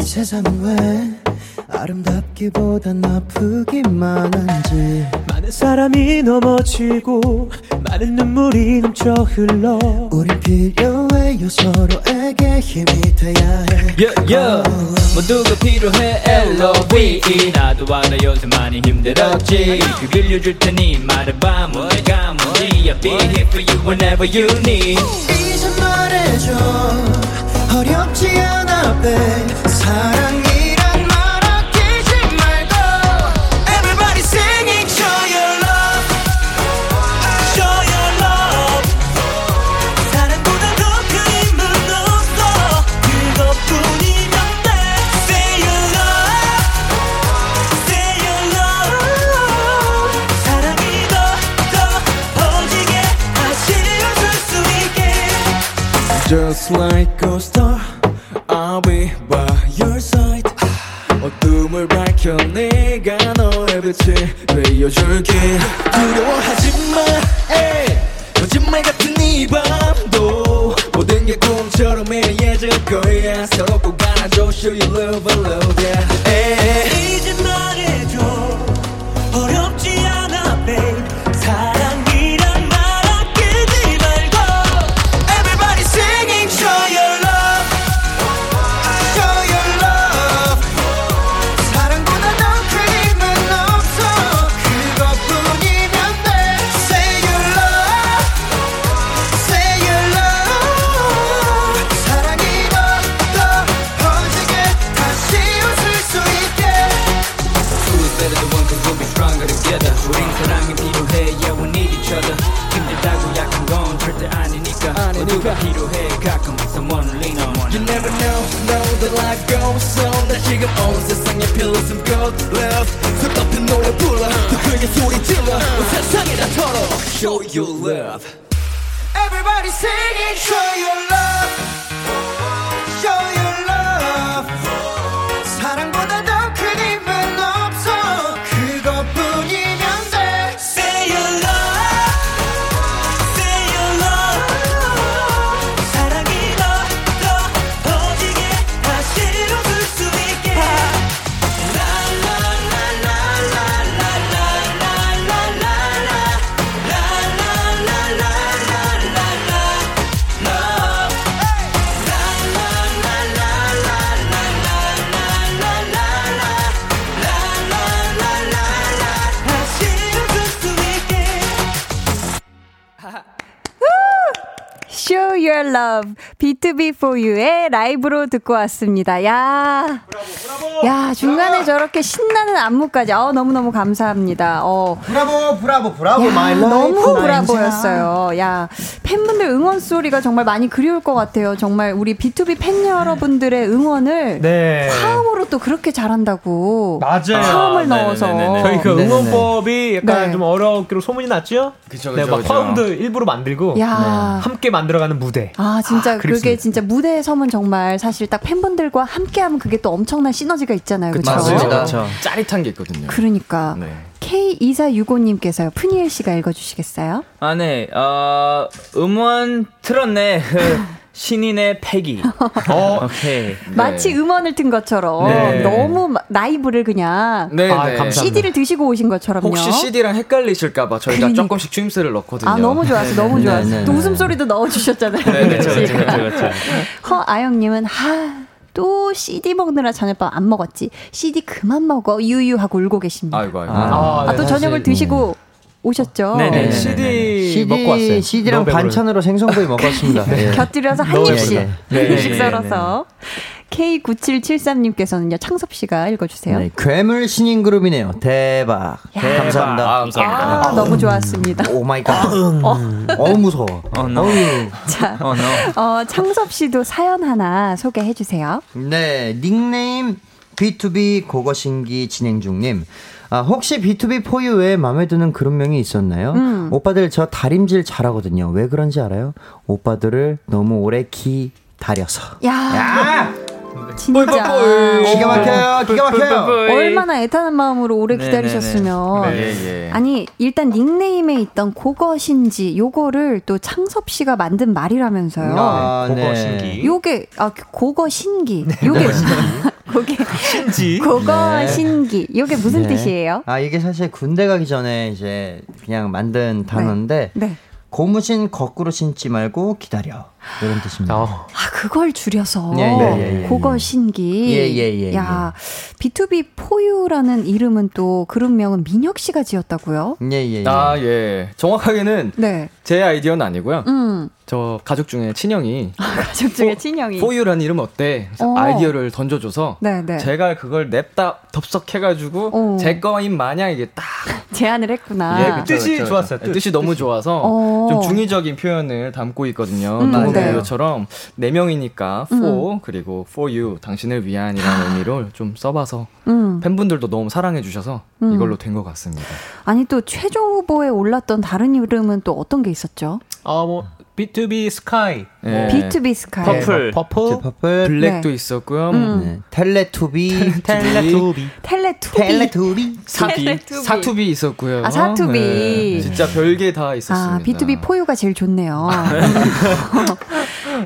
이 세상은 왜 아름답기보단 아프기만 한지. 많은 사람이 넘어지고 많은 눈물이 넘쳐 흘러. 우린 필요 해요 서로에게 힘이 돼야 해. Yeah, yeah. 모두가 필요해. L.O.V.E 나도 알아 요즘 많이 힘들었지. 그 빌려줄 테니 말해봐. 뭔가 뭔지 I'll be here for you whenever you need. 이제 말해줘. 어렵지 않아 babe. 사랑이 Just like a star I'll be by your side 어둠을 밝혀 내가 너의 빛을 되어줄게 BTOB 4U의 라이브로 듣고 왔습니다. 야, 야 중간에 저렇게 신나는 안무까지, 어 너무 너무 감사합니다. 어, 브라보 브라보 브라보 야, my life 너무 브라보였어요. 야, 팬분들 응원 소리가 정말 많이 그리울 것 같아요. 정말 우리 BTOB 팬 여러분들의 응원을 네. 화음으로 또 그렇게 잘한다고. 맞아요. 화음을 네, 넣어서. 네, 네, 네. 저희 그 네네네. 응원법이 약간 네. 좀 어렵기로 소문이 났죠? 그쵸, 네, 그쵸, 막 그쵸. 화음도 일부러 만들고 야. 함께 만들어가는 무대. 아, 진짜 그게 그립습니다. 진짜 무대에 서면 정말 사실 딱 팬분들과 함께하면 그게 또 엄청난 시너지가 있잖아요. 그렇죠? 맞습니다. 짜릿한 게 있거든요. 그러니까 네. K2465님께서요. 푸니엘 씨가 읽어주시겠어요? 아, 네. 어, 음원 틀었네. 그 신인의 패기. 어, 오케이. 마치 음원을 튼 것처럼 네. 너무 마- 라이브를 그냥 네, 아, 네. CD를 드시고 오신 것처럼요. 혹시 CD랑 헷갈리실까봐 저희가 그러니까. 조금씩 추임새를 넣거든요. 아 너무 좋았어, 너무 네, 좋았어. 네, 또 네. 웃음소리도 넣어주셨잖아요. 네? 그렇죠, 그렇죠, 그렇죠. 허아영님은 하. 또 CD 먹느라 저녁밥 안 먹었지. CD 그만 먹어. 유유 하고 울고 계십니다. 아이고 아이고. 아, 아, 네, 또 사실, 저녁을 드시고 오셨죠? 네네. CD, 먹고 왔어요. CD CD랑 너무 배부르- 반찬으로 생선구이 먹었습니다. 예. 곁들여서 한 입씩. 네, 한 입씩 네, 썰어서 K9773님께서는요 창섭 씨가 읽어주세요. 네, 괴물 신인 그룹이네요. 대박. 감사합니다. 아, 감사합니다. 아, 너무 좋았습니다. Oh my God. 어 무서워. 어, no. 어우. 자, 어, no. 어, 창섭 씨도 사연 하나 소개해 주세요. 네, 닉네임 BTOB 고거신기 진행 중님. 아, 혹시 BTOB 4U 외에 마음에 드는 그룹명이 있었나요? 음. 오빠들 저 다림질 잘하거든요. 왜 그런지 알아요? 오빠들을 너무 오래 기다려서. 야, 진짜 기가 막혀요. 기가 막혀요. 얼마나 애타는 마음으로 오래 네네네. 기다리셨으면. 예, 예. 아니 일단 닉네임에 있던 그것인지 요거를 또 창섭 씨가 만든 말이라면서요. 아, 네. 신기. 요게 아 그거 신기. 요게 그게 신지. 그거 네. 신기. 요게 무슨 네. 뜻이에요? 아, 이게 사실 군대 가기 전에 이제 그냥 만든 단어인데 네. 고무신 거꾸로 신지 말고 기다려. 이런 뜻입니다. 어. 아 그걸 줄여서 예, 예, 예, 예, 그거 예. 신기. 예, 예, 예, 야 B2B 포유라는 이름은 또 그룹명은 민혁 씨가 지었다고요? 예, 예, 예. 아 예. 정확하게는 네. 제 아이디어는 아니고요. 음. 저 가족 중에 친형이 가족 중에 친형이. 포유라는 이름 어때? 어. 아이디어를 던져줘서 네, 네. 제가 그걸 냅다 덥석해가지고 어. 제 거인 마냥 이게 딱 제안을 했구나. 예, 그쵸, 뜻이 그쵸, 좋았어요. 뜻. 뜻이 너무 좋아서 어. 좀 중의적인 표현을 담고 있거든요. 음, 네. 배우처럼 네 명이니까 음. four 그리고 for you 당신을 위한이라는 의미로 좀 써봐서 음. 팬분들도 너무 사랑해 주셔서 음. 이걸로 된 것 같습니다. 아니 또 최종 후보에 올랐던 다른 이름은 또 어떤 게 있었죠? 어, 뭐 BTOB sky. 네. B2B 스카이. 퍼플. purple. 제 purple. 블랙도 네. 있었고요. 음. 네. 텔레투비. 텔레투비. 텔레투비. 텔레투비. 사투비. 사투비 있었고요. 아, 사투비. 네. 진짜 별게 다 있었습니다. 아, BTOB 포유가 제일 좋네요.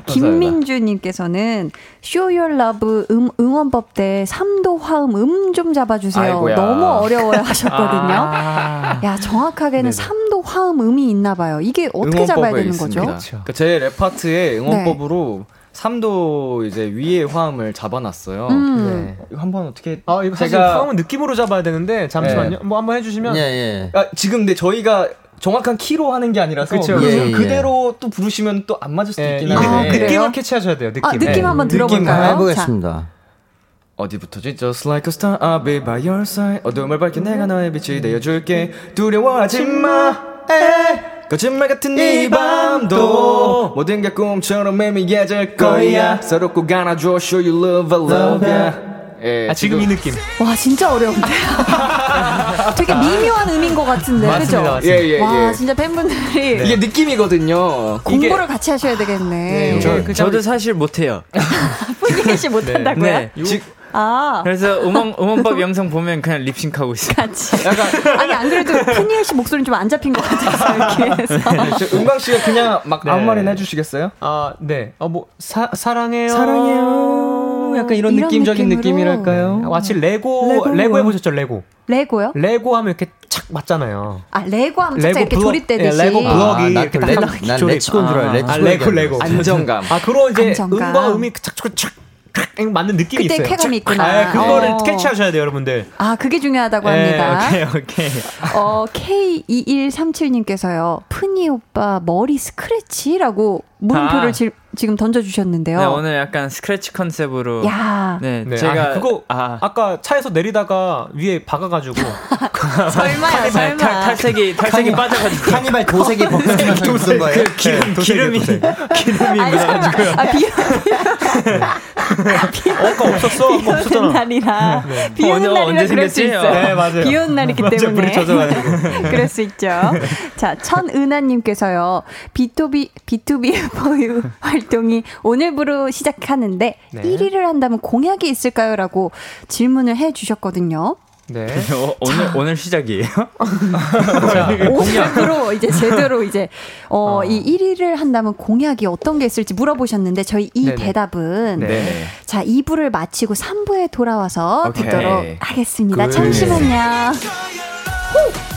김민주님께서는 Show Your Love 음, 응원법 때 3도 화음 음 좀 잡아주세요. 아이고야. 너무 어려워요 하셨거든요. 아. 야, 정확하게는 3도 화음 음이 있나 봐요. 이게 어떻게 잡아야 되는 있습니다. 거죠? 그러니까 제 랩 파트에 응원법으로 3도 이제 위에 화음을 잡아놨어요. 음. 네. 이거 한번 어떻게 아, 이거 사실 제가- 화음은 느낌으로 잡아야 되는데 잠시만요. 뭐 한번 해주시면. 예, 예. 아, 지금 근데 저희가 정확한 키로 하는 게 아니라서 그쵸, 그- 예, 예. 그대로 또 부르시면 또 안 맞을 수도 예, 있긴 이 아, 한데 그래요? 느낌을 캐치하셔야 돼요. 느낌. 아, 느낌 예. 한번 들어볼까요? 해보겠습니다. 어디부터지? Just like a star, I'll be by your side. 어둠을 밝혀 내가 너의 빛이 되어줄게. 두려워하지 마. 에. 거짓말 같은 이 밤도 모든 게 꿈처럼 매미해질 거야. 서로 꼭 안아줘, show you love, I love ya. 예, 아, 지금 이 느낌. 와 진짜 어려운데요. 되게 미묘한 음인 것 같은데, 맞습니다, 그죠? 맞습니다. 예, 예, 와 예. 진짜 팬분들이 이게 느낌이거든요. 공부를 같이 하셔야 되겠네. 저, 저도 사실 못해요. 푸니엘 씨 못한다고요? 네. 아 그래서 음원, 음원법 영상 보면 그냥 립싱크하고 있어요. 같이. 아니 안 그래도 푸니엘 씨 목소리는 좀 안 잡힌 것 같아서 이렇게 해서. 은광 씨가 그냥 막 네. 아무 말이나 해주시겠어요? 아, 네. 어, 뭐, 사, 사랑해요. 사랑해요. 약간 이런, 이런 느낌적인 느낌으로. 느낌이랄까요? 아, 마치 레고, 레고 레고? 해보셨죠, 레고. 레고요? 레고 하면 이렇게 착 맞잖아요. 아 레고 하면 살짝 이렇게 블럭- 조립되듯이. 예, 레고 블럭이 아, 나 이렇게 그딱 레- 하나 난 조립. Let's go인 줄 알아요. 아, 레고, 레고. 안정감. 아, 그런 이제 안정감. 음과 음이 착, 착, 착, 착 맞는 느낌이 그때 있어요. 쾌감이 있구나. 아, 그거를 어. 캐치하셔야 돼요, 여러분들. 아 그게 중요하다고 예, 합니다. 오케이, 오케이. 어, K2137님께서요, 프니 오빠 머리 스크래치라고 물음표를 아. 지, 금 던져주셨는데요. 네, 오늘 약간 스크래치 컨셉으로. 야 네, 네, 제가 아, 그거 아, 아, 까 차에서 내리다가 위에 박아가지고 설마요, 설마. 탈, 탈색이 탈색이 빠져가지고 카니발 도색이 벗겨지면서 무슨 거예요? 기름 기름이 기름이 아니, 설마. 아, 비, 어, 아까 없었어, 아까 비 오는 없었잖아. 날이라. 비 오는 날이라 언제 그럴 수 생겼지? 있어요. 네, 맞아요. 비 오는 날이기 때문에. 그럴 수 있죠. 자, 천은하님께서요, BTOB, BTOB 4U 활동이 오늘부로 시작하는데, 네. 1위를 한다면 공약이 있을까요? 라고 질문을 해 주셨거든요. 네. 어, 오늘 오늘 시작이에요. 오늘부로 이제 제대로 이제 어, 이 1위를 한다면 공약이 어떤 게 있을지 물어보셨는데 저희 이 네네. 대답은 네. 자 2부를 마치고 3부에 돌아와서 오케이. 듣도록 하겠습니다. Good. 잠시만요. 사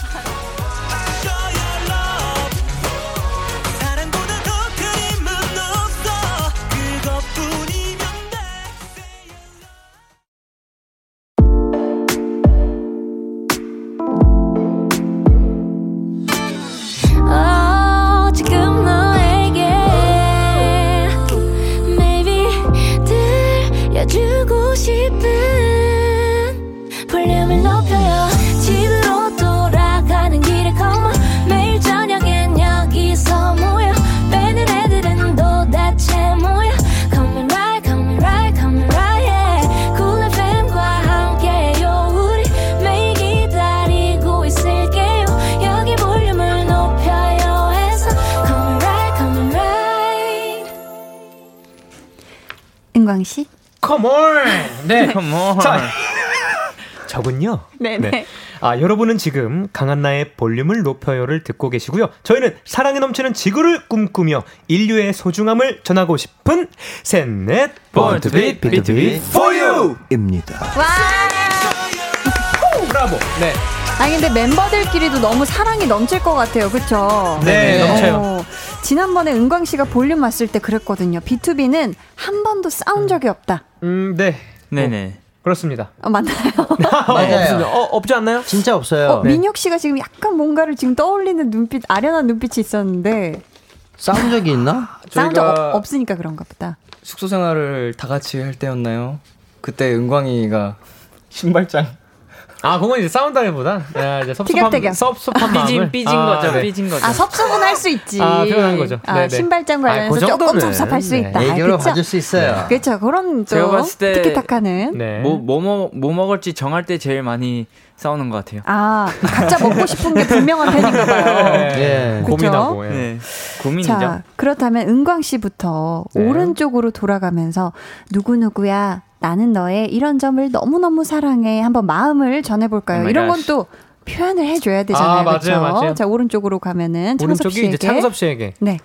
네. 컴온. 자, 저군요. 네네. 아, 여러분은 지금 강한나의 볼륨을 높여요를 듣고 계시고요. 저희는 사랑이 넘치는 지구를 꿈꾸며 인류의 소중함을 전하고 싶은 셋넷 Born to be, be to be. for you. 입니다. 브라보. 네. 아니 근데 멤버들끼리도 너무 사랑이 넘칠 것 같아요. 그쵸? 네, 넘쳐요. 어, 지난번에 은광 씨가 볼륨 왔을 때 그랬거든요. B2B는 한 번도 싸운 적이 없다. 음, 네. 네네. 그렇습니다. 어, 맞나요? 맞아요. 어, 없지 않나요? 진짜 없어요. 어, 민혁 씨가 지금 약간 뭔가를 지금 떠올리는 눈빛, 아련한 눈빛이 있었는데 싸운 적이 있나? 싸운 적 없, 없으니까 그런가 보다. 숙소 생활을 다 같이 할 때였나요? 그때 은광이가 신발장 아, 그건 이제 싸운다기보다 네, 이제 섭섭한 티격태격. 섭섭한 삐진 마음을 삐진 아, 거죠. 네. 삐진 거죠. 아 섭섭은 할 수 있지. 아, 표현한 거죠. 아. 신발장 아, 관련해서 그 조금 섭섭할 수 네. 있다. 애교로 그쵸? 봐줄 수 있어요. 그렇죠. 그런 또 티키타카는 네. 뭐, 뭐, 뭐, 뭐 먹을지 정할 때 제일 많이 싸우는 것 같아요. 아 각자 먹고 싶은 게 분명한 편인가 봐요. 네. 예. 고민하고. 예. 네. 고민이죠. 자, 그렇다면 은광 씨부터 네. 오른쪽으로 돌아가면서 누구누구야 나는 너의 이런 점을 너무너무 사랑해 한번 마음을 전해볼까요? Oh 이런 건. 또 표현을 해줘야 되잖아요. 아, 맞아요? 맞아요. 자, 오른쪽으로 가면은 창섭 씨에게 이제 창섭 씨에게. 네.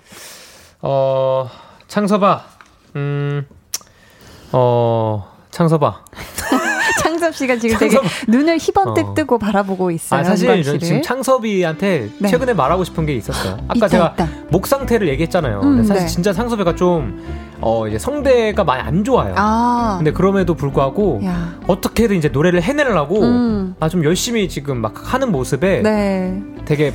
어, 창섭아. 음. 어, 창섭아. 창섭 씨가 지금 되게 창섭. 눈을 희번뜩 어. 뜨고 바라보고 있어요. 아, 사실. 지금 창섭이한테 네. 최근에 말하고 싶은 게 있었어요. 아까 있다, 제가 있다. 목 상태를 얘기했잖아요. 음, 사실 네. 진짜 창섭이가 좀, 어, 이제 성대가 많이 안 좋아요. 아, 근데 그럼에도 불구하고 야, 어떻게든 이제 노래를 해내려고 음. 아, 좀 열심히 지금 막 하는 모습에 네, 되게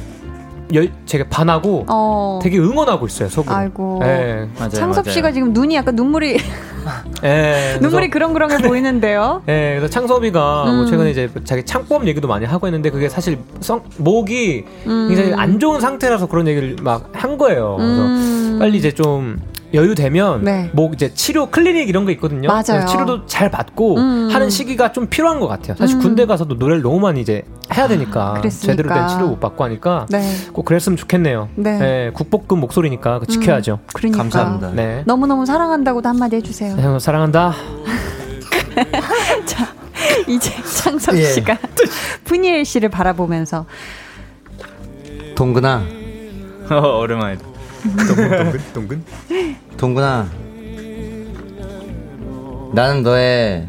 열, 제가 반하고 어, 되게 응원하고 있어요, 속으로. 아이고. 예. 맞아요. 창섭 맞아요. 씨가 지금 눈이 약간 눈물이 예. 그래서- 눈물이 그렁그렁해 보이는데요. 예, 그래서 창섭이가 뭐 음. 최근에 이제 자기 창법 얘기도 많이 하고 했는데 그게 사실 성, 목이 음. 굉장히 안 좋은 상태라서 그런 얘기를 막 한 거예요. 그래서 음. 빨리 이제 좀 여유 되면 네. 뭐 이제 치료 클리닉 이런 거 있거든요. 맞아요. 치료도 잘 받고 음. 하는 시기가 좀 필요한 것 같아요. 사실 음. 군대 가서도 노래를 너무 많이 이제 해야 되니까 그랬으니까. 제대로 된 치료 못 받고 하니까 네. 꼭 그랬으면 좋겠네요. 네. 네, 국복급 목소리니까 그거 지켜야죠. 그러니까. 감사합니다. 네. 너무 너무 사랑한다고도 한마디 해주세요. 형 사랑한다. 자, 이제 창석 예. 씨가 푸니엘 씨를 바라보면서 동근아, 어, 오랜만이다. 동근 동근. 동근아. 나는 너의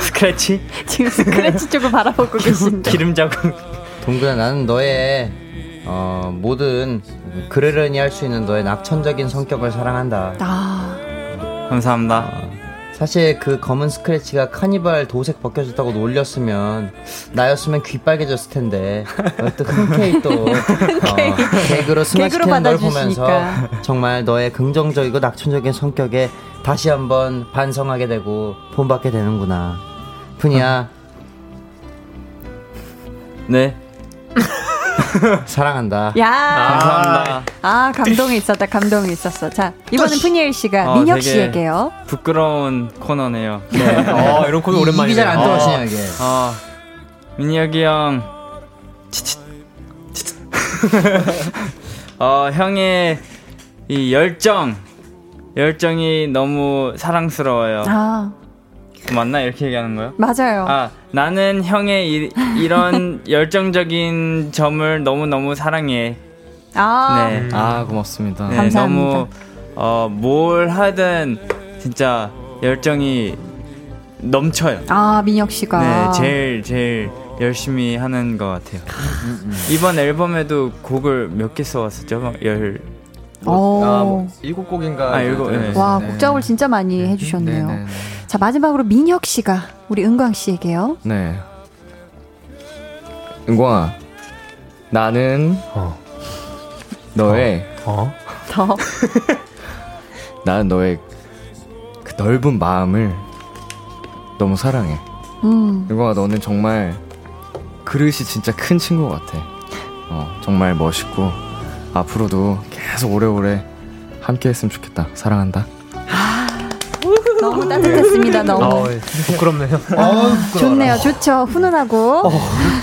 스크래치? 지금 스크래치 쪽을 바라보고 계신데. 기름 자국. 동근아 나는 너의 어, 모든 그르르니 할 수 있는 너의 낙천적인 성격을 사랑한다. 아, 감사합니다. 사실 그 검은 스크래치가 카니발 도색 벗겨졌다고 놀렸으면 나였으면 귀 빨개졌을 텐데 어, 또 흔쾌히 또 어, 개그로 걸 받아주시니까. 보면서 정말 너의 긍정적이고 낙천적인 성격에 다시 한번 반성하게 되고 본받게 되는구나. 푸니야 네. 사랑한다. 야. 감사합니다. 아, 감동이 있었다, 감동이 있었어. 자, 이번엔 푸니엘 씨가 어, 민혁 씨에게요. 부끄러운 코너네요. 어, 이런 코너 오랜만이네. 입이 잘안 어. 들어가시냐 이게. 어, 민혁이 형. 치치, 치치. 어, 형의 이 열정. 열정이 너무 사랑스러워요. 아, 맞나? 이렇게 얘기하는 거요? 맞아요. 아, 나는 형의 이, 이런 열정적인 점을 너무 너무 사랑해. 아, 네. 아 고맙습니다. 네, 감사합니다. 너무 어, 뭘 하든 진짜 열정이 넘쳐요. 아, 민혁 씨가. 네, 제일 제일 열심히 하는 것 같아요. 이번 앨범에도 곡을 몇 개 써왔었죠? 막 열. 오. 아, 뭐 일곱 곡인가. 아, 일곱, 네. 와, 네. 곡 작업을 진짜 많이 해주셨네요. 네, 네, 네. 자, 마지막으로 민혁 씨가 우리 은광 씨에게요. 네. 은광아, 나는 어. 너의 어? 더. 나는 너의 그 넓은 마음을 너무 사랑해. 음. 은광아, 너는 정말 그릇이 진짜 큰 친구 같아. 어, 정말 멋있고 앞으로도 계속 오래오래 함께 했으면 좋겠다. 사랑한다. 너무 따뜻했습니다, 너무. 어, 부끄럽네요. 좋네요, 좋죠. 훈훈하고.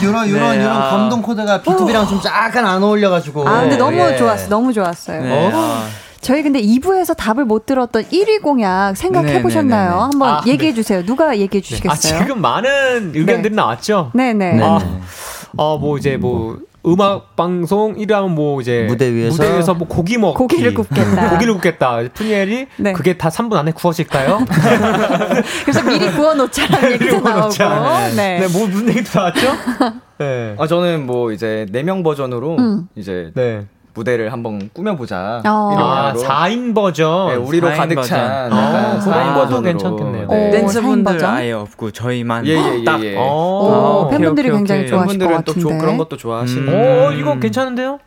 이런 이런 네, 이런 아. 감동 코드가 B2B랑 좀 약간 안 어울려가지고. 아, 근데 너무 예. 좋았어, 너무 좋았어요. 네, 아, 저희 근데 2부에서 답을 못 들었던 1위 공약 생각해 보셨나요? 네, 네, 네, 네. 한번 아, 얘기해 주세요. 누가 얘기해 아, 주시겠어요? 지금 많은 의견들이 나왔죠? 네네. 네. 아, 어, 뭐 이제 뭐 음악 방송 1위 하면 뭐 이제 무대 위에서? 뭐 고기 먹기 고기를 굽겠다. 고기를 굽겠다. 푸니엘이 네. 그게 다 3분 안에 구워질까요? 그래서 미리 구워 놓자라는 얘기도 구워놓자. 나오고. 네. 네, 뭐 무슨 얘기도 나왔죠? 네. 아 저는 뭐 이제 네명 버전으로 음. 이제 네. 무대를 한번 꾸며보자. 어. 이런 아, 마음으로. 4인 버전. 네, 우리로 가득. 찬 아, 약간 사인 그것도 버전으로. 괜찮겠네요. 오, 댄스분들 사인 버전? 아예 없고 저희만 예, 예, 예, 딱 예. 오, 어, 오케이, 팬분들이 오케이, 굉장히. 좋아하실 것 팬분들은 또 같은데. 조, 그런 것도 좋아하시는. 음. 오, 이거 괜찮은데요?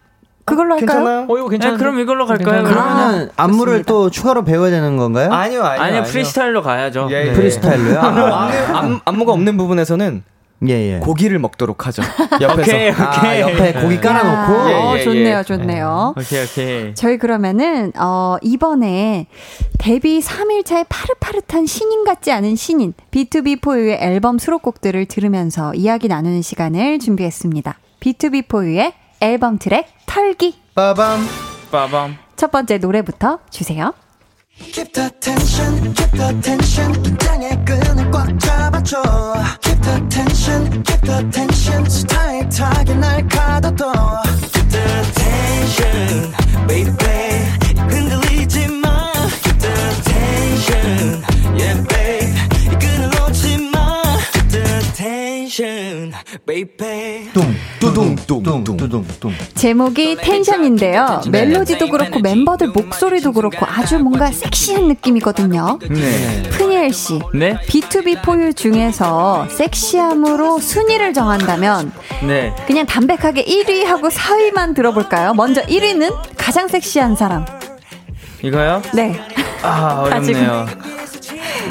그걸로 할까요? 괜찮아요? 어, 이거 네, 괜찮은데? 그럼 이걸로 갈까요? 괜찮아요. 그러면 그러면 안무를 좋습니다. 또 추가로 배워야 되는 건가요? 아니요, 아니요. 아니요 아니요. 프리스타일로 가야죠. 예, 예. 프리스타일로요? 아, 안, 안무가 없는 부분에서는 예, 예. 고기를 먹도록 하죠. 옆에서. 오케이 아, 오케이 옆에 고기 깔아놓고. 야, 예, 어, 예, 좋네요, 예. 좋네요. 오케이 오케이. 저희 그러면은 어 이번에 데뷔 3일차의 파릇파릇한 신인 같지 않은 신인 B2B4U의 앨범 수록곡들을 들으면서 이야기 나누는 시간을 준비했습니다. B2B4U의 앨범 트랙 털기 빠밤. 빠밤. 첫 번째 노래부터 주세요. Keep the tension, keep the tension. 긴장의 끈을 꽉 잡아줘. Keep the tension, keep the tension. So tight하게 날 가둬둬. Keep the tension, baby. 흔들리지 마. Keep the tension, yeah, babe. Tension, baby. 뚱, 뚜둥, 뚱, 뚜둥, 뚱. 제목이 텐션인데요. 멜로디도 그렇고 멤버들 목소리도 그렇고 아주 뭔가 섹시한 느낌이거든요. 네. 푸니엘 씨, 네. B2B4U 중에서 섹시함으로 순위를 정한다면 네. 그냥 담백하게 1위하고 4위만 들어볼까요? 먼저 1위는 가장 섹시한 사람. 이거요? 네. 아. 어렵네요.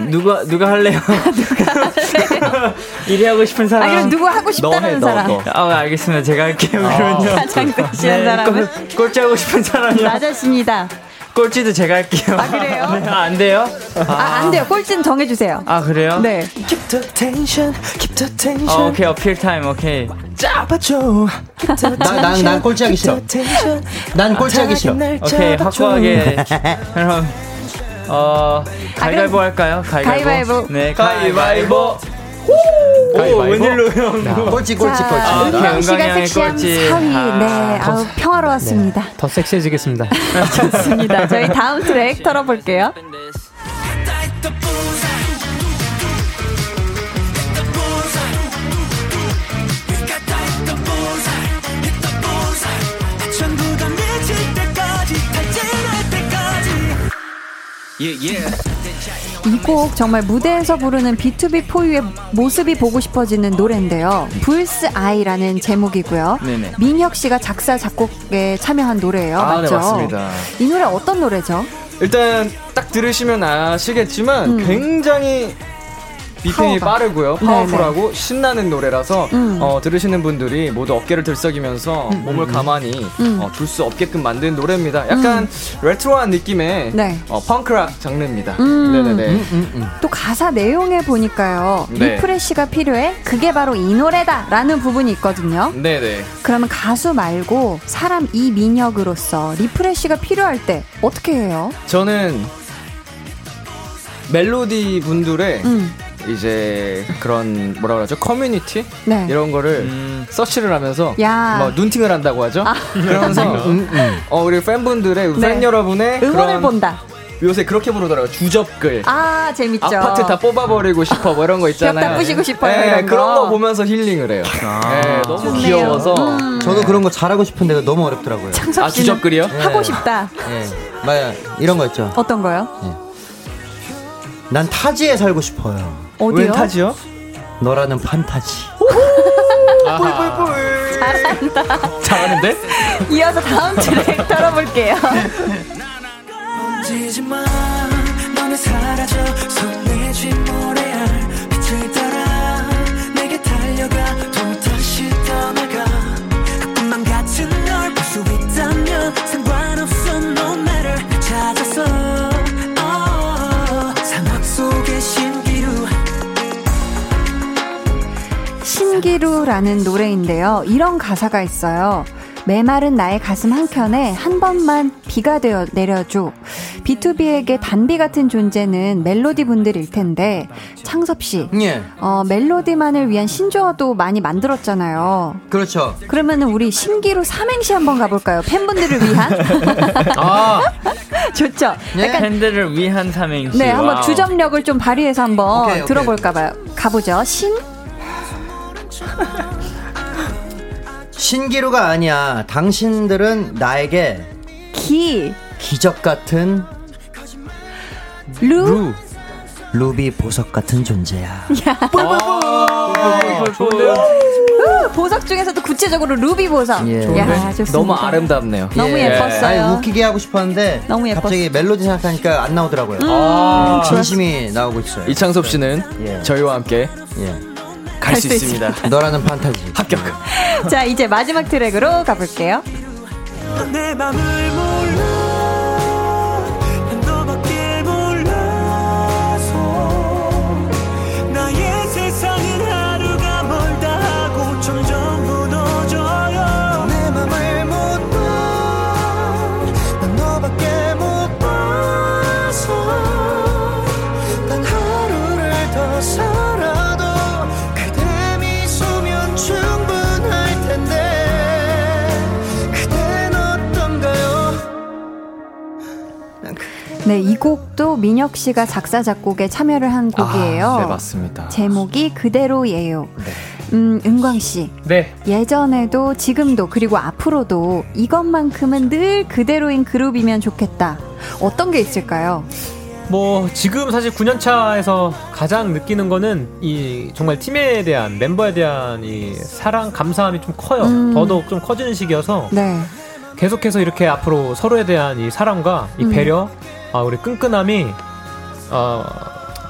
누가 누가 할래요? 1위 하고 싶은 사람. 아, 그럼 누구 하고 싶다는 사람? 아, 알겠습니다. 제가 할게요. 그러면요. 가장 섹시한 사람은? 꼴- 꼴찌 하고 싶은 사람이요. 나 자신이다. 꼴찌도 제가 할게요. 아, 그래요? 네, 아, 안 돼요? 아, 안 돼요. 꼴찌는 정해주세요. 아, 그래요? 네. Keep the tension, keep the 어, tension. 오케이, 어필 타임, 오케이. 잡아줘. 난, 난 꼴찌 하기 싫어. 난 꼴찌 하기 싫어. 오케이, 확고하게. 그럼, 어, 가위바위보 할까요? 가위바위보. 네, 가위바위보. 오, 가위바위보. 웬일로 형. 꼴찌, 꼴찌, 자, 꼴찌. 아, 은경 씨가 섹시함 꼴찌. 4위. 아, 네, 아우, 평화로웠습니다. 더 섹시해지겠습니다. 좋습니다. 저희 다음 트랙 털어볼게요. 이곡 정말 무대에서 부르는 B2B 포유의 모습이 보고 싶어지는 노래인데요. 불스 아이라는 제목이고요. 네네. 민혁 씨가 작사 작곡에 참여한 노래예요. 아, 네, 맞죠? 맞습니다. 이 노래 어떤 노래죠? 일단 딱 들으시면 아시겠지만 음. 굉장히 비트이 파워가. 빠르고요. 네네. 파워풀하고 신나는 노래라서 음. 어, 들으시는 분들이 모두 어깨를 들썩이면서 몸을 가만히 음. 어, 둘 수 없게끔 만든 노래입니다. 약간 레트로한 느낌의 네. 어, 펑크락 장르입니다. 음. 네네네. 또 가사 내용에 보니까요. 네. Refresh가 필요해? 그게 바로 이 노래다! 라는 부분이 있거든요. 네네. 그러면 가수 말고 사람 이 민혁으로서 refresh가 필요할 때 어떻게 해요? 저는 멜로디 분들의 음. 이제 그런 뭐라 그러죠 커뮤니티 네. 이런 거를 음. 서치를 하면서 야. 뭐 눈팅을 한다고 하죠. 아. 그러면서 어 우리 팬분들의 팬 네. 여러분의 응원을 그런 본다. 요새 그렇게 부르더라고요 주접글. 아, 재밌죠. 아파트 다 뽑아버리고 싶어 뭐 이런 거 있잖아요. 벽다 부시고 싶어요, 네, 이런. 그런 거 보면서 힐링을 해요. 네, 너무 좋네요. 귀여워서 음. 저도 그런 거 잘하고 싶은데 너무 어렵더라고요. 창섭 아 주접글이요? 하고 싶다. 예. 맞아. 이런 거 있죠. 어떤 거요? 난 타지에 살고 싶어요. 어디요? 웬 타지요? 너라는 판타지. 잘하는데? 이어서 다음 트랙 들어볼게요. 신기루라는 노래인데요. 이런 가사가 있어요. 메마른 나의 가슴 한켠에 한 번만 비가 되어 내려줘. BTOB에게 단비 같은 존재는 멜로디 분들일 텐데, 창섭 씨, 예. 어, 멜로디만을 위한 신조어도 많이 만들었잖아요. 그렇죠. 그러면은 우리 신기루 삼행시 한번 가볼까요? 팬분들을 위한? 아 좋죠? 예. 팬들을 위한 삼행시. 네, 한번 wow. 주접력을 좀 발휘해서 한번. 들어볼까봐요. 가보죠. 신, 신기루가 아니야. 당신들은 나에게 기, 기적 같은 루, 루. 루비 보석 같은 존재야. 좋은데요? 우, 보석 중에서도 구체적으로 루비 보석. 예. 야, 좋습니다. 너무 아름답네요. 너무 예. 예뻤어요. 아니, 웃기게 하고 싶었는데 너무 예뻤어. 갑자기 멜로디 생각하니까 안 나오더라고요. 아, 진심이 나오고 있어요. 이창섭 씨는 예. 저희와 함께 예. 갈수 갈수 있습니다. 너라는 판타지. 합격. 자, 이제 마지막 트랙으로 가볼게요. 네, 이 곡도 민혁 씨가 작사, 작곡에 참여를 한 곡이에요. 아, 네 맞습니다. 제목이 그대로예요. 네. 음, 은광 씨. 네. 예전에도 지금도 그리고 앞으로도 이것만큼은 늘 그대로인 그룹이면 좋겠다. 어떤 게 있을까요? 뭐 지금 사실 9년 차에서 가장 느끼는 거는 이 정말 팀에 대한 멤버에 대한 이 사랑 감사함이 좀 커요. 음. 더더욱 좀 커지는 시기여서 네. 계속해서 이렇게 앞으로 서로에 대한 이 사랑과 이 음. 배려, 아 우리 끈끈함이 어,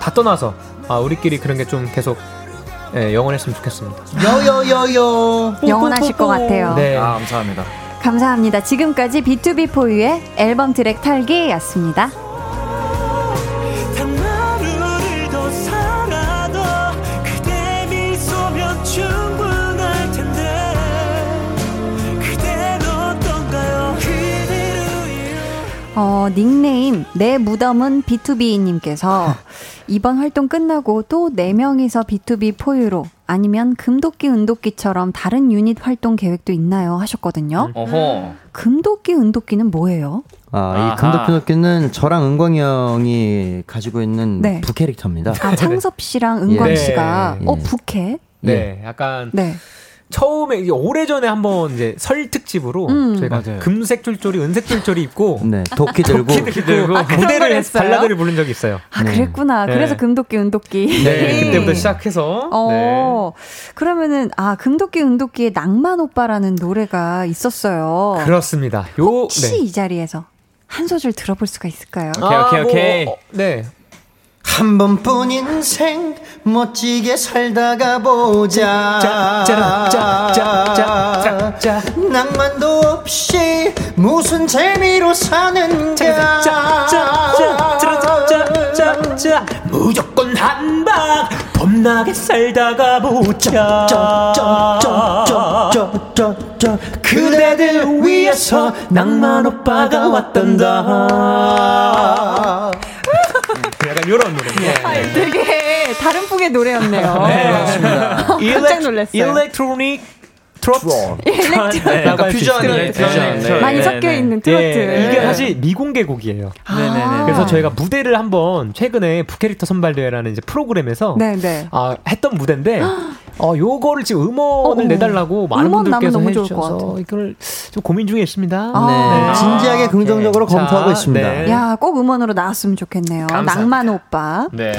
다 떠나서 아 우리끼리 그런 게 좀 계속 예, 영원했으면 좋겠습니다. 요요요요. 영원하실 것 같아요. 네. 아, 감사합니다. 감사합니다. 지금까지 B2B4U의 앨범 트랙 털기였습니다. 어, 닉네임 내 무덤은 B2B님께서 이번 활동 끝나고 또 4명이서 B2B 포유로 아니면 금도끼 은도끼처럼 다른 유닛 활동 계획도 있나요? 하셨거든요. 어허. 금도끼 은도끼는 뭐예요? 아. 이 금도끼도끼는 저랑 은광이 형이 가지고 있는 네. 부캐릭터입니다. 아, 창섭 씨랑 은광 예. 씨가 예. 어, 부캐? 네, 약간 네. 처음에 이게 오래전에 한번 이제 설 특집으로 음. 저희가 맞아요. 금색 줄줄이 은색 줄줄이 입고 네, 도끼 들고 도끼 들고 아, 무대를 했어요? 발라드를 부른 적이 있어요. 아, 네. 그랬구나. 네. 그래서 금도끼 은도끼. 네, 그때부터 시작해서 어, 네. 그러면은 아 금도끼 은도끼의 낭만 오빠라는 노래가 있었어요. 그렇습니다. 요 혹시 네. 이 자리에서 한 소절 들어볼 수가 있을까요? 오케이, 오케이, 오케이. 어, 네. 한 번뿐 인생 멋지게 살다가 보자. 짜, 짜라, 짜, 짜, 짜, 짜, 짜. 낭만도 없이 무슨 재미로 사는가. 짜, 짜, 짜, 짜라, 짜, 짜, 짜. 무조건 한방 겁나게 살다가 보자. 그대들 위해서 낭만 오빠가 왔단다. 약간 이런 노래. 아, 되게 다른 풍의 노래였네요. 네, 맞습니다. 깜짝 놀랐어요. electronic 트로트. electro 네, 약간 퓨전이에요, 네, 퓨전. 네, 네. 많이 네, 섞여 네. 있는 트로트. 예, 이게 사실 미공개 곡이에요. 아. 그래서 저희가 무대를 한번 최근에 부캐릭터 선발대회라는 이제 프로그램에서 네네. 아, 했던 무대인데 어 요거를 지금 음원을 어, 어. 내달라고 많은 음원 나면 분들께서 너무 좋을 것 해주셔서 같아요. 이걸 좀 고민 중에 있습니다. 아. 네, 진지하게 긍정적으로 자, 검토하고 있습니다. 네. 야, 꼭 음원으로 나왔으면 좋겠네요. 감사합니다. 낭만 오빠. 네.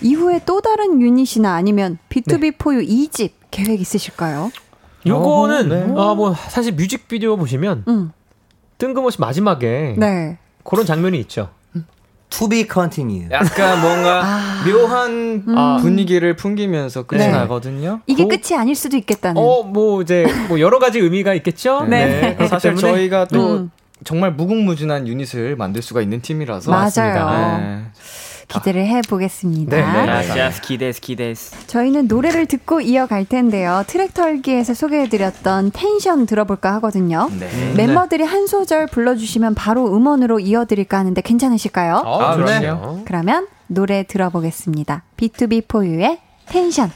이후에 또 다른 유닛이나 아니면 B2B4U 2집 계획 있으실까요? 요거는 네. 아뭐 사실 뮤직비디오 보시면 음. 뜬금없이 마지막에 네. 그런 장면이 있죠. To be continue. 약간 뭔가 아. 묘한 아. 분위기를 풍기면서 끝이 네. 나거든요. 이게 그- 끝이 아닐 수도 있겠다는. 어 뭐 이제 뭐 여러 가지 의미가 있겠죠. 네. 그렇기 사실 때문에 저희가 또 음. 정말 무궁무진한 유닛을 만들 수가 있는 팀이라서 맞아요. 네. 기대를 해보겠습니다. 네, 네. 야시아스 기데스 기데스. 저희는 노래를 듣고 이어갈 텐데요. 트랙 털기에서 소개해드렸던 텐션 들어볼까 하거든요. 네. 멤버들이 한 소절 불러주시면 바로 음원으로 이어드릴까 하는데 괜찮으실까요? 어, 아. 그럼요. 그러면 노래 들어보겠습니다. B2B4U의 텐션.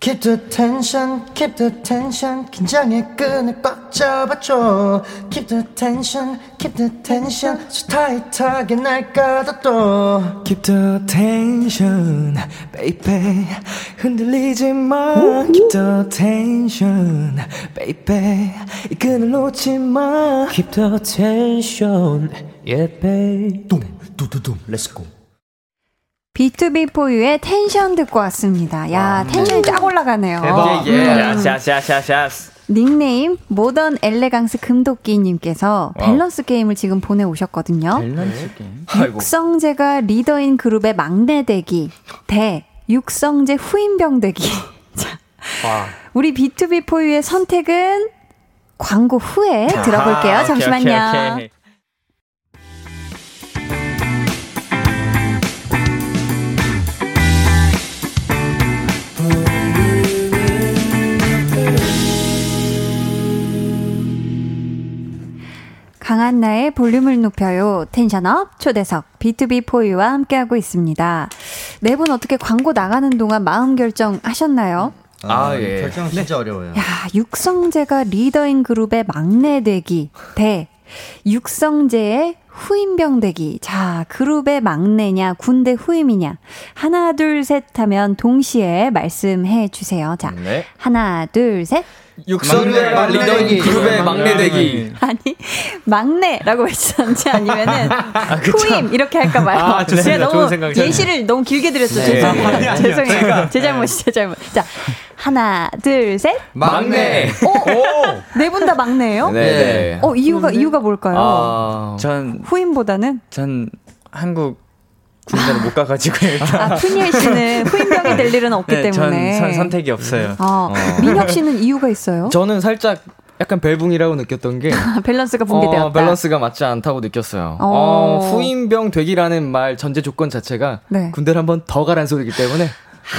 Keep the tension, keep the tension. 긴장의 끈을 꽉 잡아줘. Keep the tension, keep the tension. So tight하게 날 가둬둬. Keep the tension, baby. 흔들리지 마. Keep the tension, baby. 이 끈을 놓지 마. Keep the tension, yeah, babe. 두두둠, Let's go. BTOB 4U의 텐션 듣고 왔습니다. 야, 텐션이 쫙 올라가네요. 대박. 예. 음. 야시아시아시아스. 닉네임 모던 엘레강스 금도끼님께서 밸런스 게임을 지금 보내 오셨거든요. 밸런스 게임. 아이고. 육성재가 리더인 그룹의 막내 되기 대 육성재 후임병 되기. 자, 와. 우리 BTOB 4U의 선택은 광고 후에 들어볼게요. 오케이, 잠시만요. 오케이, 오케이. 강한나의 볼륨을 높여요. 텐션업 초대석 B2B4U와 함께하고 있습니다. 네 분 어떻게 광고 나가는 동안 마음 결정 하셨나요? 아, 예. 결정 진짜 어려워요. 야, 육성재가 리더인 그룹의 막내 되기 대 육성재의 후임병 되기. 자, 그룹의 막내냐, 군대 후임이냐. 하나, 둘, 셋 하면 동시에 말씀해 주세요. 자, 네. 하나, 둘, 셋. 육성대 막내 리더인. 그룹의 막내 되기. 아니, 막내라고 외치던지 아니면은 후임 이렇게 할까 봐요. 아, 좋습니다. 제가 너무. 예시를 너무 길게 드렸어요. 네. 죄송해요. 아니, 아니요. 죄송해요. 제가- 제 잘못이 제 잘못. 자, 하나, 둘, 셋. 막내. 네분 다 막내예요? 네. 네. 어, 이유가 이유가 뭘까요? 아, 전, 후임보다는 전 한국 군대를 못 가가지고 일단. 아, 푸니엘 씨는 후임병이 될 일은 없기 네, 때문에. 전 선, 선택이 없어요. 어, 민혁 씨는 이유가 있어요? 저는 살짝 약간 밸붕이라고 느꼈던 게 밸런스가 붕괴되었다. 어, 밸런스가 맞지 않다고 느꼈어요. 어. 어, 후임병 되기라는 말 전제 조건 자체가 네. 군대를 한번 더 가란 소리이기 때문에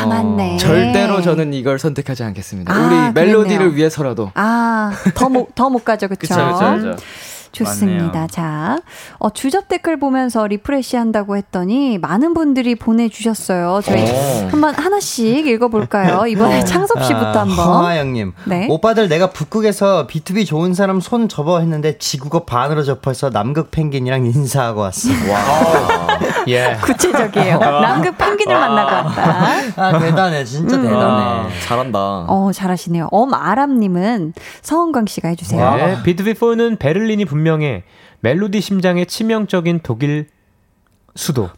아, 맞네. 절대로 저는 이걸 선택하지 않겠습니다. 아, 우리 멜로디를 그랬네요. 위해서라도. 아, 더 못, 더 못 가죠, 그쵸? 그쵸, 그쵸, 그쵸. 좋습니다. 맞네요. 자, 어, 주접 댓글 보면서 refresh 한다고 했더니 많은 분들이 보내주셨어요. 저희 오. 한번 하나씩 읽어볼까요? 이번에 창섭 씨부터 아, 한번. 허하영님. 네. 오빠들 내가 북극에서 B2B 좋은 사람 손 접어 했는데 지구가 반으로 접혀서 남극 펭귄이랑 인사하고 왔어. 와. 예. 구체적이에요. 남극 펭귄을 만나고 왔다. 아, 대단해. 진짜 음. 대단해. 잘한다. 어, 잘하시네요. 엄아람님은 서은광 씨가 해주세요. 네, 비트비포는 베를린이 분명해 멜로디 심장의 치명적인 독일 수도.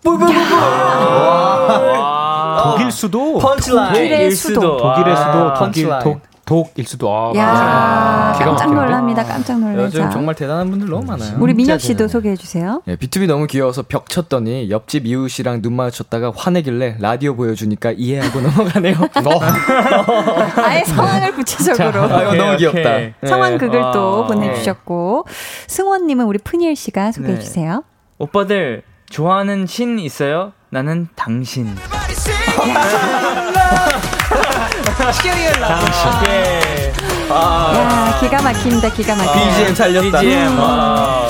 독일 수도. 펀치라인. 독일의 수도. 독일의 수도. 아, 독일 펀치라인. 독 독일 수도. 아, 야, 깜짝? 놀랍니다. 깜짝 놀라서. 요즘 정말 대단한 분들 너무 많아요. 우리 민혁 씨도. 소개해 주세요. 예, B2B 너무 귀여워서 벽 쳤더니 옆집 이웃이랑 눈 마주쳤다가 화내길래 라디오 보여주니까 이해하고 넘어가네요. 아예 상황을 구체적으로. 아, 이거 너무 귀엽다. 오케이. 네. 상황 극을 아, 또 보내주셨고 승원님은 우리 푸니엘 씨가 소개해 네. 주세요. 오빠들 좋아하는 신 있어요? 나는 당신. 야 기가 막힙니다. 기가 막힙니다. BGM 살렸다. BGM. 아.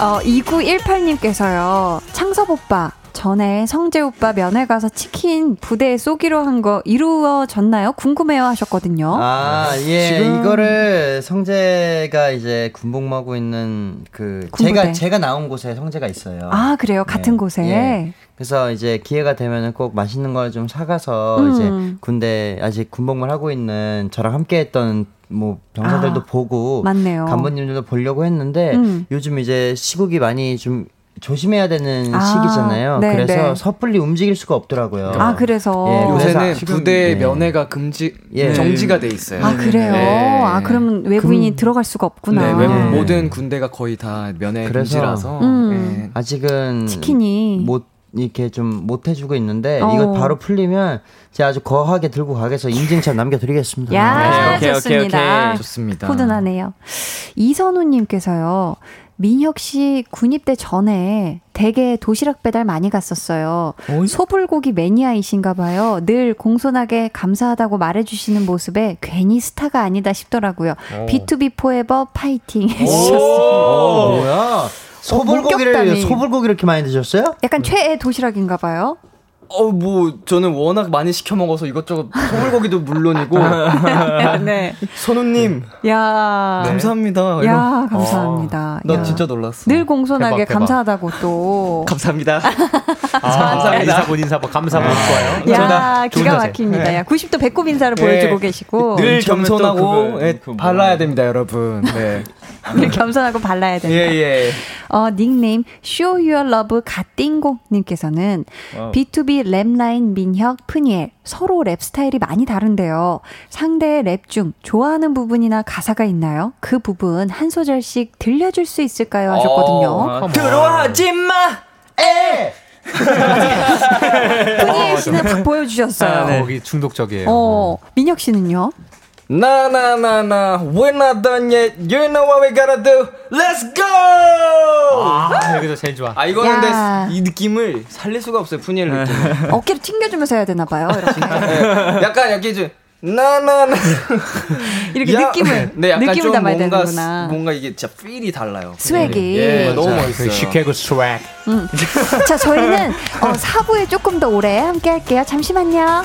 어 2918님께서요 창섭 오빠 전에 성재 오빠 면회 가서 치킨 부대에 쏘기로 한 거 이루어졌나요? 궁금해요 하셨거든요. 아, 예. 지금- 이거를 성재가 이제 군복무하고 있는 그 군부대. 제가 제가 나온 곳에 성재가 있어요. 아, 그래요? 같은 예, 곳에? 예. 그래서 이제 기회가 되면은 꼭 맛있는 걸 좀 사가서 음. 이제 군대 아직 군복무를 하고 있는 저랑 함께 했던 뭐 병사들도 아, 보고 맞네요. 간부님들도 보려고 했는데 음. 요즘 이제 시국이 많이 좀 조심해야 되는 아, 시기잖아요. 네, 그래서 네. 섭불리 움직일 수가 없더라고요. 아 그래서 예, 요새는 지금- 부대 네. 면회가 금지 예. 정지가 돼 있어요. 아 그래요. 네. 아 그러면 외부인이 들어갈 수가 없구나. 네, 외- 네. 모든 군대가 거의 다 면회 그래서- 금지라서 음. 예. 아직은 치킨이 못 이렇게 좀 못 해주고 있는데 어. 이거 바로 풀리면 제가 아주 거하게 들고 가게서 인증샷 남겨드리겠습니다. 야 오케이, 오케이, 좋습니다. 오케이. 좋습니다. 포근하네요. 이선우님께서요. 민혁 씨 군입대 전에 대게 도시락 배달 많이 갔었어요. 소불고기 매니아이신가 봐요. 늘 공손하게 감사하다고 말해주시는 모습에 괜히 스타가 아니다 싶더라고요. B2B 포에버 파이팅 해주셨습니다. 어, 뭐야? 소불고기를 목격담이. 소불고기 이렇게 많이 드셨어요? 약간 최애 도시락인가 봐요. 어, 뭐 저는 워낙 많이 시켜 먹어서 이것저것 소불고기도 물론이고 네. 선우님 야. 감사합니다. 야, 감사합니다. 나 야. 진짜 놀랐어. 늘 공손하게 대박, 대박. 감사하다고 또. 감사합니다. 아, 인사본 인사본 감사본 좋아요. 야, 기가. 막힙니다. 야, 90도 배꼽 인사를 네. 보여주고 계시고. 늘 겸손하고 예, 발라야. 됩니다, 여러분. 네. 늘 겸손하고 발라야 된다. 예, 예. 어, 닉네임 Show Your Love 갓띵곡님께서는 wow. BTOB 랩라인 민혁, 프니엘 서로 랩 스타일이 많이 다른데요. 상대의 랩 중 좋아하는 부분이나 가사가 있나요? 그 부분 한 소절씩 들려줄 수 있을까요? 하셨거든요. 아, 들어하지 마. 에. 프니엘 씨는 확 보여주셨어요. 아, 거기 중독적이에요. 어, 민혁 씨는요? Na na na na, we're not done yet. You know what we gotta do. Let's go. 아, 여기서 제일 좋아. 아 이거는 야. 근데 이 느낌을 살릴 수가 없어요 프니엘 느낌. 어깨를 튕겨주면서 해야 되나 봐요. 이렇게. 네, 약간 여기 좀 나나나 이렇게 느낌을, 네, 약간 느낌을 좀 담아야 뭔가 되는구나. 뭔가 이게 진짜 feel이 달라요. swag이. 예, 너무 그 멋있어요. 시카고 swag. 자, 저희는 어, 4부에 조금 더 오래 함께 할게요. 잠시만요.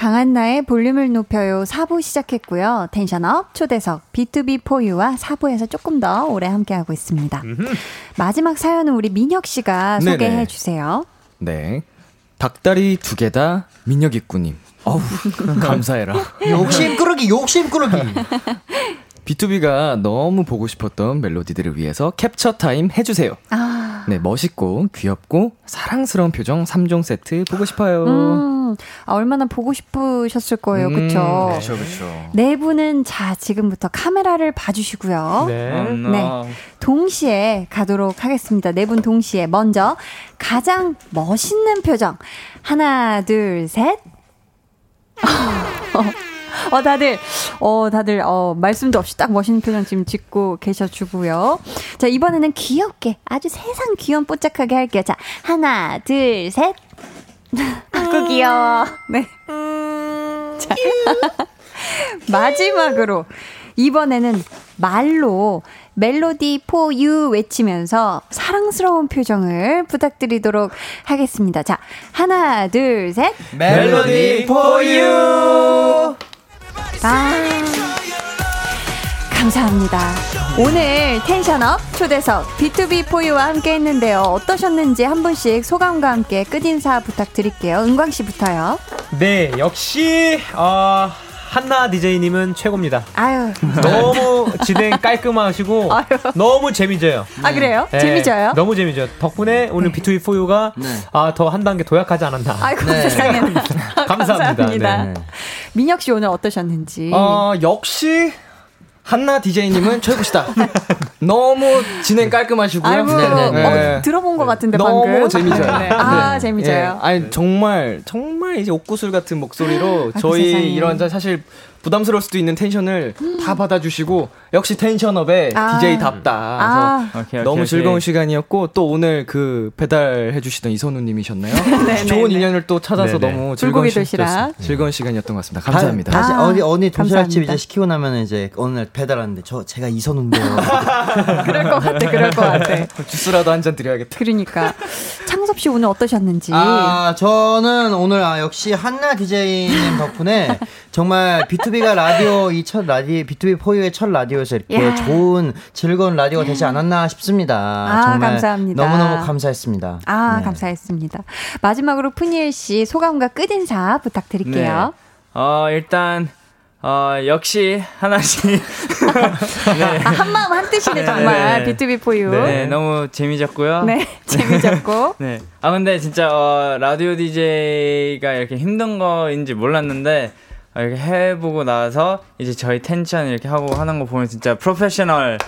강한나의 볼륨을 높여요 4부 시작했고요. 텐션업 초대석 B2B4U와 4부에서 조금 더 오래 함께하고 있습니다. 마지막 사연은 우리 민혁 씨가 네네. 소개해 주세요. 네. 닭다리 두 개다 민혁이꾸님. 어우, 감사해라. 욕심 꾸러기, 욕심 꾸러기. B2B가 너무 보고 싶었던 멜로디들을 위해서 캡처 타임 해주세요. 아, 네, 멋있고 귀엽고 사랑스러운 표정 3종 세트 보고 싶어요. 음, 아, 얼마나 보고 싶으셨을 거예요. 그쵸? 그쵸, 그쵸. 네 분은 자, 지금부터 카메라를 봐주시고요. 네. 어, no. 네. 동시에 가도록 하겠습니다. 네 분 동시에. 먼저, 가장 멋있는 표정. 하나, 둘, 셋. 어, 다들, 어, 다들, 어, 말씀도 없이 딱 멋있는 표정 지금 짓고 계셔주고요. 자, 이번에는 귀엽게, 아주 세상 귀염 뽀짝하게 할게요. 자, 하나, 둘, 셋. 아구 귀여워. 네. 자, 마지막으로, 이번에는 말로 멜로디 포 유 외치면서 사랑스러운 표정을 부탁드리도록 하겠습니다. 자, 하나, 둘, 셋. 멜로디 for you. 아, 감사합니다. 오늘 텐션업 초대석 B2B4U와 함께 했는데요. 어떠셨는지 한 분씩 소감과 함께 끝인사 부탁드릴게요. 은광 씨부터요. 네, 역시 어, 한나 DJ님은 최고입니다. 아유. 너무 진행 깔끔하시고 아유. 너무 재미져요. 아, 그래요? 네, 재미져요? 너무 재미져요. 덕분에 오늘 B2B4U가 아, 더 한 단계 도약하지 않았나. 아이고, 네. 세상에. 감사합니다. 네. 민혁 씨 오늘 어떠셨는지. 어, 역시 한나 DJ님은 최고시다. 너무 진행 깔끔하시고요. 아이고, 네네네. 어, 들어본 것 같은데, 너무 방금. 재미져요. 네. 아, 네. 재미져요. 예, 아니 정말 정말 이제 옥구슬 같은 목소리로 아이고, 저희 세상에. 이런 사실 부담스러울 수도 있는 텐션을 다 받아주시고 역시 텐션업의 아. DJ답다. 아. 그래서 오케이, 오케이, 너무 오케이. 즐거운 시간이었고 또 오늘 그 배달해주시던 이선우님이셨나요? 네, 좋은 네. 인연을 또 찾아서 네, 네. 너무 즐거운, 시, 도시락. 즐거운 시간이었던 것 같습니다. 감사합니다. 다 시 아, 어디 언니 도시락집. 이제 시키고 나면 이제 어느 날 배달하는데 저 제가 이선우인데요. 그럴 것 같아, 그럴 것 같아. 주스라도 한 잔 드려야겠다. 그러니까. 창섭 씨 오늘 어떠셨는지. 아, 저는 오늘 아, 역시 한나 DJ님 덕분에 정말 B2B가 라디오 이 첫 라디오 B2B 포유의 첫 라디오에서 이렇게 야. 좋은 즐거운 라디오가 되지 않았나 싶습니다. 아, 정말 감사합니다. 너무너무 감사했습니다. 아, 네. 감사했습니다. 마지막으로 푸니엘 씨 소감과 끝인사 부탁드릴게요. 어, 일단, 어, 역시 하나씩. 네. 아, 한 마음 한 뜻이네, 정말. 네. B2B4U. 네, 너무 재미졌고요. 네, 재미졌고. 네. 아, 근데 진짜, 어, 라디오 DJ가 이렇게 힘든 거인지 몰랐는데, 어, 이렇게 해보고 나서, 이제 저희 텐션 이렇게 하고 하는 거 보면 진짜 프로페셔널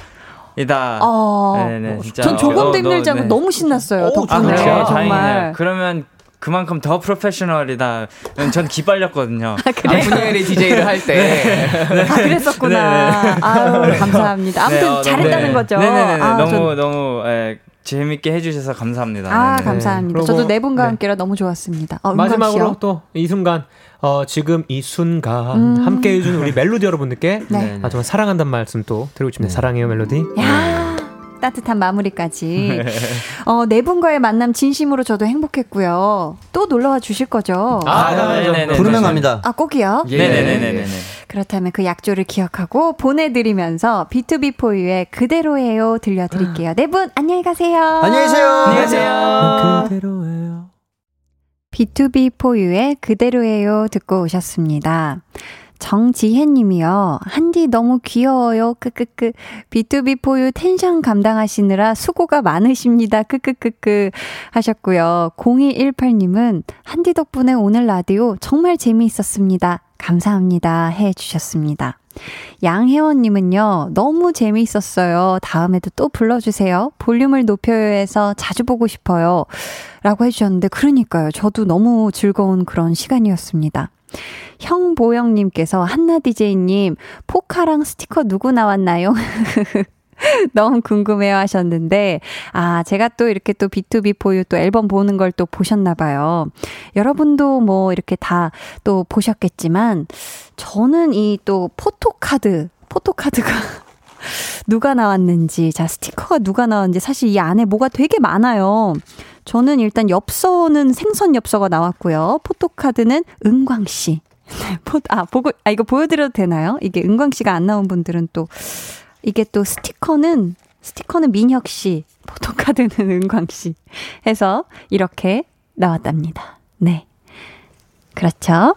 이다. 어, 네네, 진짜. 전 조금도 어, 힘들지 않고 네. 너무 신났어요. 아, 덕분에. 그래요? 정말. 다행이네요. 그러면 그만큼 더 프로페셔널이다. 전 기빨렸거든요. 그래? 분야의 DJ를 할 때. 아, 그랬었구나. 아유, 감사합니다. 아무튼 네, 어, 잘했다는 네. 거죠. 네네네. 아, 너무, 전- 너무, 예, 재밌게 해주셔서 감사합니다. 아, 네네. 감사합니다. 그리고- 저도 네 분과 네. 함께라 너무 좋았습니다. 어, 마지막으로? 또 이 순간 어, 지금 이 순간 음. 함께 해준 우리 멜로디 여러분들께 네. 아, 정말 사랑한다는 말씀 또 드리고 싶네요. 사랑해요 멜로디. 야 따뜻한 마무리까지. 어, 네 분과의 만남 진심으로 저도 행복했고요. 또 놀러와 주실 거죠? 아, 네네네. 부르면 갑니다. 아, 꼭이요? 예. 네네네네네. 그렇다면 그 약조를 기억하고 보내드리면서 B2B4U의 그대로 해요 들려드릴게요. 네 분 안녕히 가세요. 안녕히 계세요. 안녕히 계세요. 그대로예요. B2B4U의 그대로예요 듣고 오셨습니다. 정지혜 님이요. 한디 너무 귀여워요. 크크크. B2B4U 텐션 감당하시느라 수고가 많으십니다. 크크크크 하셨고요. 0218 님은 한디 덕분에 오늘 라디오 정말 재미있었습니다. 감사합니다. 해 주셨습니다. 양혜원님은요, 너무 재미있었어요. 다음에도 또 불러주세요. 볼륨을 높여요해서 자주 보고 싶어요. 라고 해주셨는데, 그러니까요. 저도 너무 즐거운 그런 시간이었습니다. 형보영님께서 한나 DJ님, 포카랑 스티커 누구 나왔나요? 너무 궁금해요 하셨는데, 아, 제가 또 이렇게 또 BTOB 4U 또 앨범 보는 걸 또 보셨나봐요. 여러분도 뭐 이렇게 다 또 보셨겠지만, 저는 이 또 포토카드, 포토카드가 누가 나왔는지, 자, 스티커가 누가 나왔는지, 사실 이 안에 뭐가 되게 많아요. 저는 일단 엽서는 생선 엽서가 나왔고요. 포토카드는 은광씨. 포, 아, 보고, 아, 이거 보여드려도 되나요? 이게 은광 씨가 안 나온 분들은 또, 이게 또 스티커는, 스티커는 민혁 씨, 포토카드는 은광 씨 해서 이렇게 나왔답니다. 네. 그렇죠.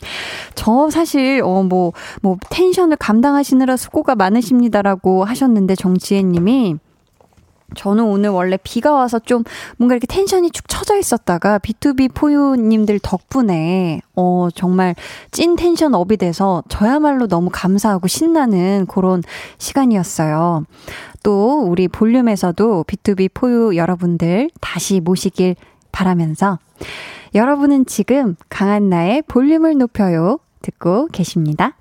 저 사실, 어, 뭐, 뭐, 텐션을 감당하시느라 수고가 많으십니다라고 하셨는데, 정지혜 님이, 저는 오늘 원래 비가 와서 좀 뭔가 이렇게 텐션이 축 처져 있었다가 B2B 포유님들 덕분에 어 정말 찐 텐션 업이 돼서 저야말로 너무 감사하고 신나는 그런 시간이었어요. 또 우리 볼륨에서도 B2B 포유 여러분들 다시 모시길 바라면서 여러분은 지금 강한나의 볼륨을 높여요 듣고 계십니다.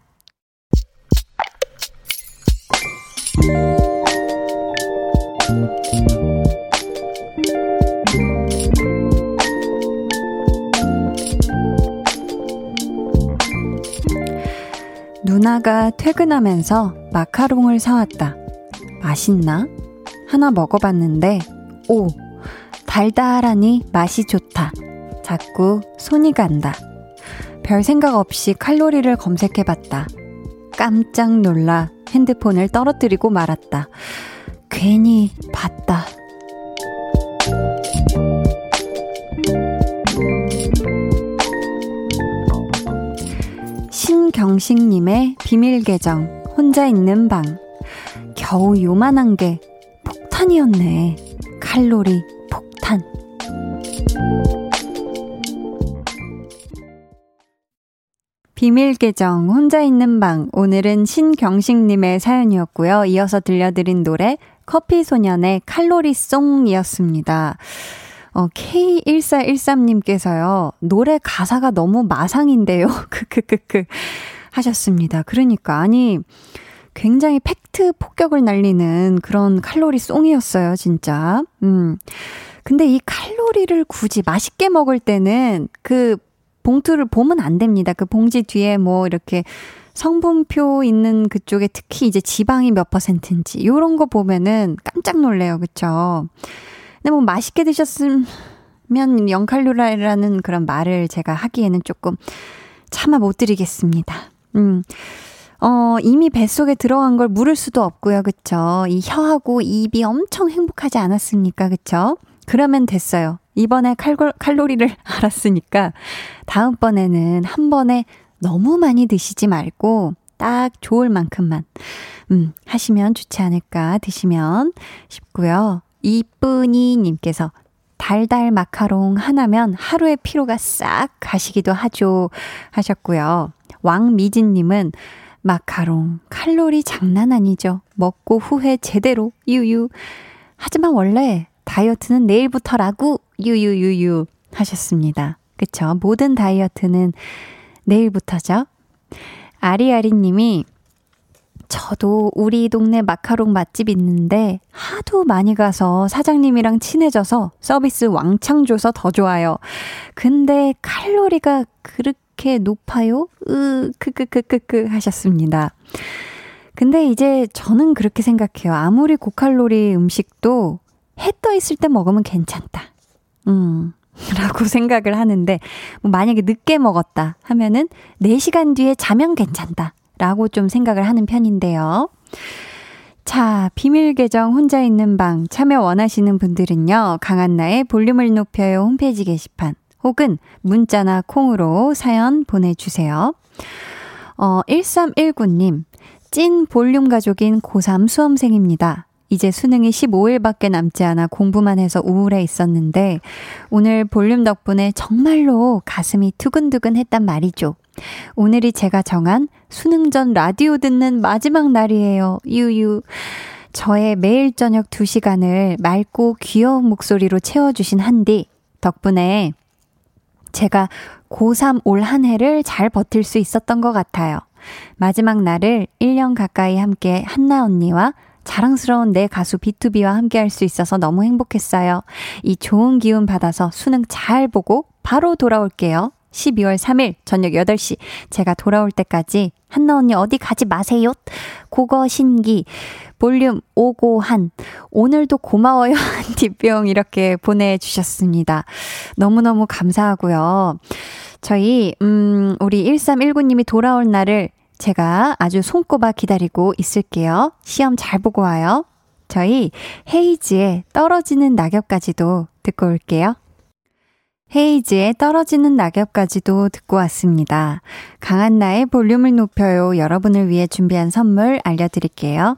누나가 퇴근하면서 마카롱을 사왔다. 맛있나? 하나 먹어봤는데, 오, 달달하니 맛이 좋다. 자꾸 손이 간다. 별 생각 없이 칼로리를 검색해봤다. 깜짝 놀라 핸드폰을 떨어뜨리고 말았다. 괜히 봤다. 신경식님의 비밀 계정, 혼자 있는 방. 겨우 요만한 게 폭탄이었네. 칼로리 폭탄. 비밀 계정, 혼자 있는 방. 오늘은 신경식님의 사연이었고요. 이어서 들려드린 노래, 커피 소년의 칼로리송이었습니다. 어, K1413님께서요, 노래 가사가 너무 마상인데요. 크크크크. 하셨습니다. 그러니까, 아니, 굉장히 팩트 폭격을 날리는 그런 칼로리 송이었어요, 진짜. 음. 근데 이 칼로리를 굳이 맛있게 먹을 때는 그 봉투를 보면 안 됩니다. 그 봉지 뒤에 뭐 이렇게 성분표 있는 그쪽에 특히 이제 지방이 몇 퍼센트인지 요런 거 보면은 깜짝 놀래요. 그쵸? 근데 뭐 맛있게 드셨으면 0칼로리라는 그런 말을 제가 하기에는 조금 참아 못 드리겠습니다. 음. 어, 이미 뱃속에 들어간 걸 물을 수도 없고요. 그쵸? 이 혀하고 입이 엄청 행복하지 않았습니까? 그쵸? 그러면 됐어요. 이번에 칼로, 칼로리를 알았으니까 다음번에는 한 번에 너무 많이 드시지 말고 딱 좋을 만큼만 음, 하시면 좋지 않을까 드시면 싶고요. 이쁜이 님께서 달달 마카롱 하나면 하루의 피로가 싹 가시기도 하죠 하셨고요. 왕미진 님은 마카롱 칼로리 장난 아니죠. 먹고 후회 제대로 유유. 하지만 원래 다이어트는 내일부터라고 유유유유 하셨습니다. 그쵸? 모든 다이어트는 내일부터죠? 아리아리 님이 저도 우리 동네 마카롱 맛집 있는데 하도 많이 가서 사장님이랑 친해져서 서비스 왕창 줘서 더 좋아요. 근데 칼로리가 그렇게 높아요? 으, 크크크크크 하셨습니다. 근데 이제 저는 그렇게 생각해요. 아무리 고칼로리 음식도 해 떠 있을 때 먹으면 괜찮다. 음. 라고 생각을 하는데, 뭐 만약에 늦게 먹었다 하면은 4시간 뒤에 자면 괜찮다. 라고 좀 생각을 하는 편인데요. 자, 비밀 계정 혼자 있는 방 참여 원하시는 분들은요, 강한나의 볼륨을 높여요 홈페이지 게시판 혹은 문자나 콩으로 사연 보내주세요. 어, 1319님, 찐 볼륨 가족인 고3 수험생입니다. 이제 수능이 15일밖에 남지 않아 공부만 해서 우울해 있었는데 오늘 볼륨 덕분에 정말로 가슴이 두근두근 했단 말이죠. 오늘이 제가 정한 수능 전 라디오 듣는 마지막 날이에요. 유유. 저의 매일 저녁 2시간을 맑고 귀여운 목소리로 채워주신 한디 덕분에 제가 고3 올 한 해를 잘 버틸 수 있었던 것 같아요. 마지막 날을 1년 가까이 함께 한나 언니와 자랑스러운 내 가수 B2B와 함께 할 수 있어서 너무 행복했어요. 이 좋은 기운 받아서 수능 잘 보고 바로 돌아올게요. 12월 3일 저녁 8시 제가 돌아올 때까지 한나 언니 어디 가지 마세요. 고거 신기 볼륨 오고한 오늘도 고마워요 한 뒷병 이렇게 보내주셨습니다. 너무너무 감사하고요. 저희, 음, 우리 1319님이 돌아올 날을 제가 아주 손꼽아 기다리고 있을게요. 시험 잘 보고 와요. 저희 헤이즈의 떨어지는 낙엽까지도 듣고 올게요. 헤이즈의 떨어지는 낙엽까지도 듣고 왔습니다. 강한 나의 볼륨을 높여요. 여러분을 위해 준비한 선물 알려드릴게요.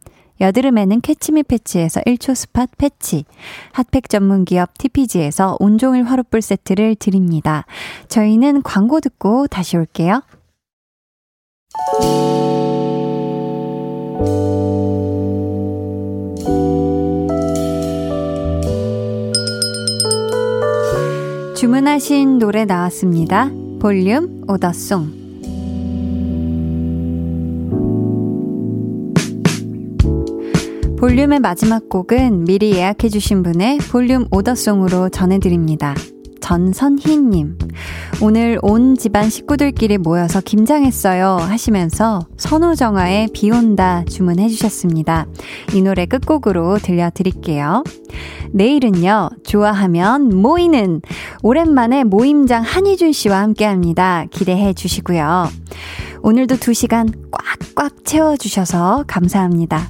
여드름에는 캐치미 패치에서 1초 스팟 패치, 핫팩 전문 기업 TPG에서 온종일 화롯불 세트를 드립니다. 저희는 광고 듣고 다시 올게요. 주문하신 노래 나왔습니다. 볼륨 오더송. 볼륨의 마지막 곡은 미리 예약해주신 분의 볼륨 오더송으로 전해드립니다. 전선희님. 오늘 온 집안 식구들끼리 모여서 김장했어요. 하시면서 선우정아의 비 온다 주문해주셨습니다. 이 노래 끝곡으로 들려드릴게요. 내일은요, 좋아하면 모이는 오랜만에 모임장 한희준 씨와 함께 합니다. 기대해 주시고요. 오늘도 2시간 꽉꽉 채워주셔서 감사합니다.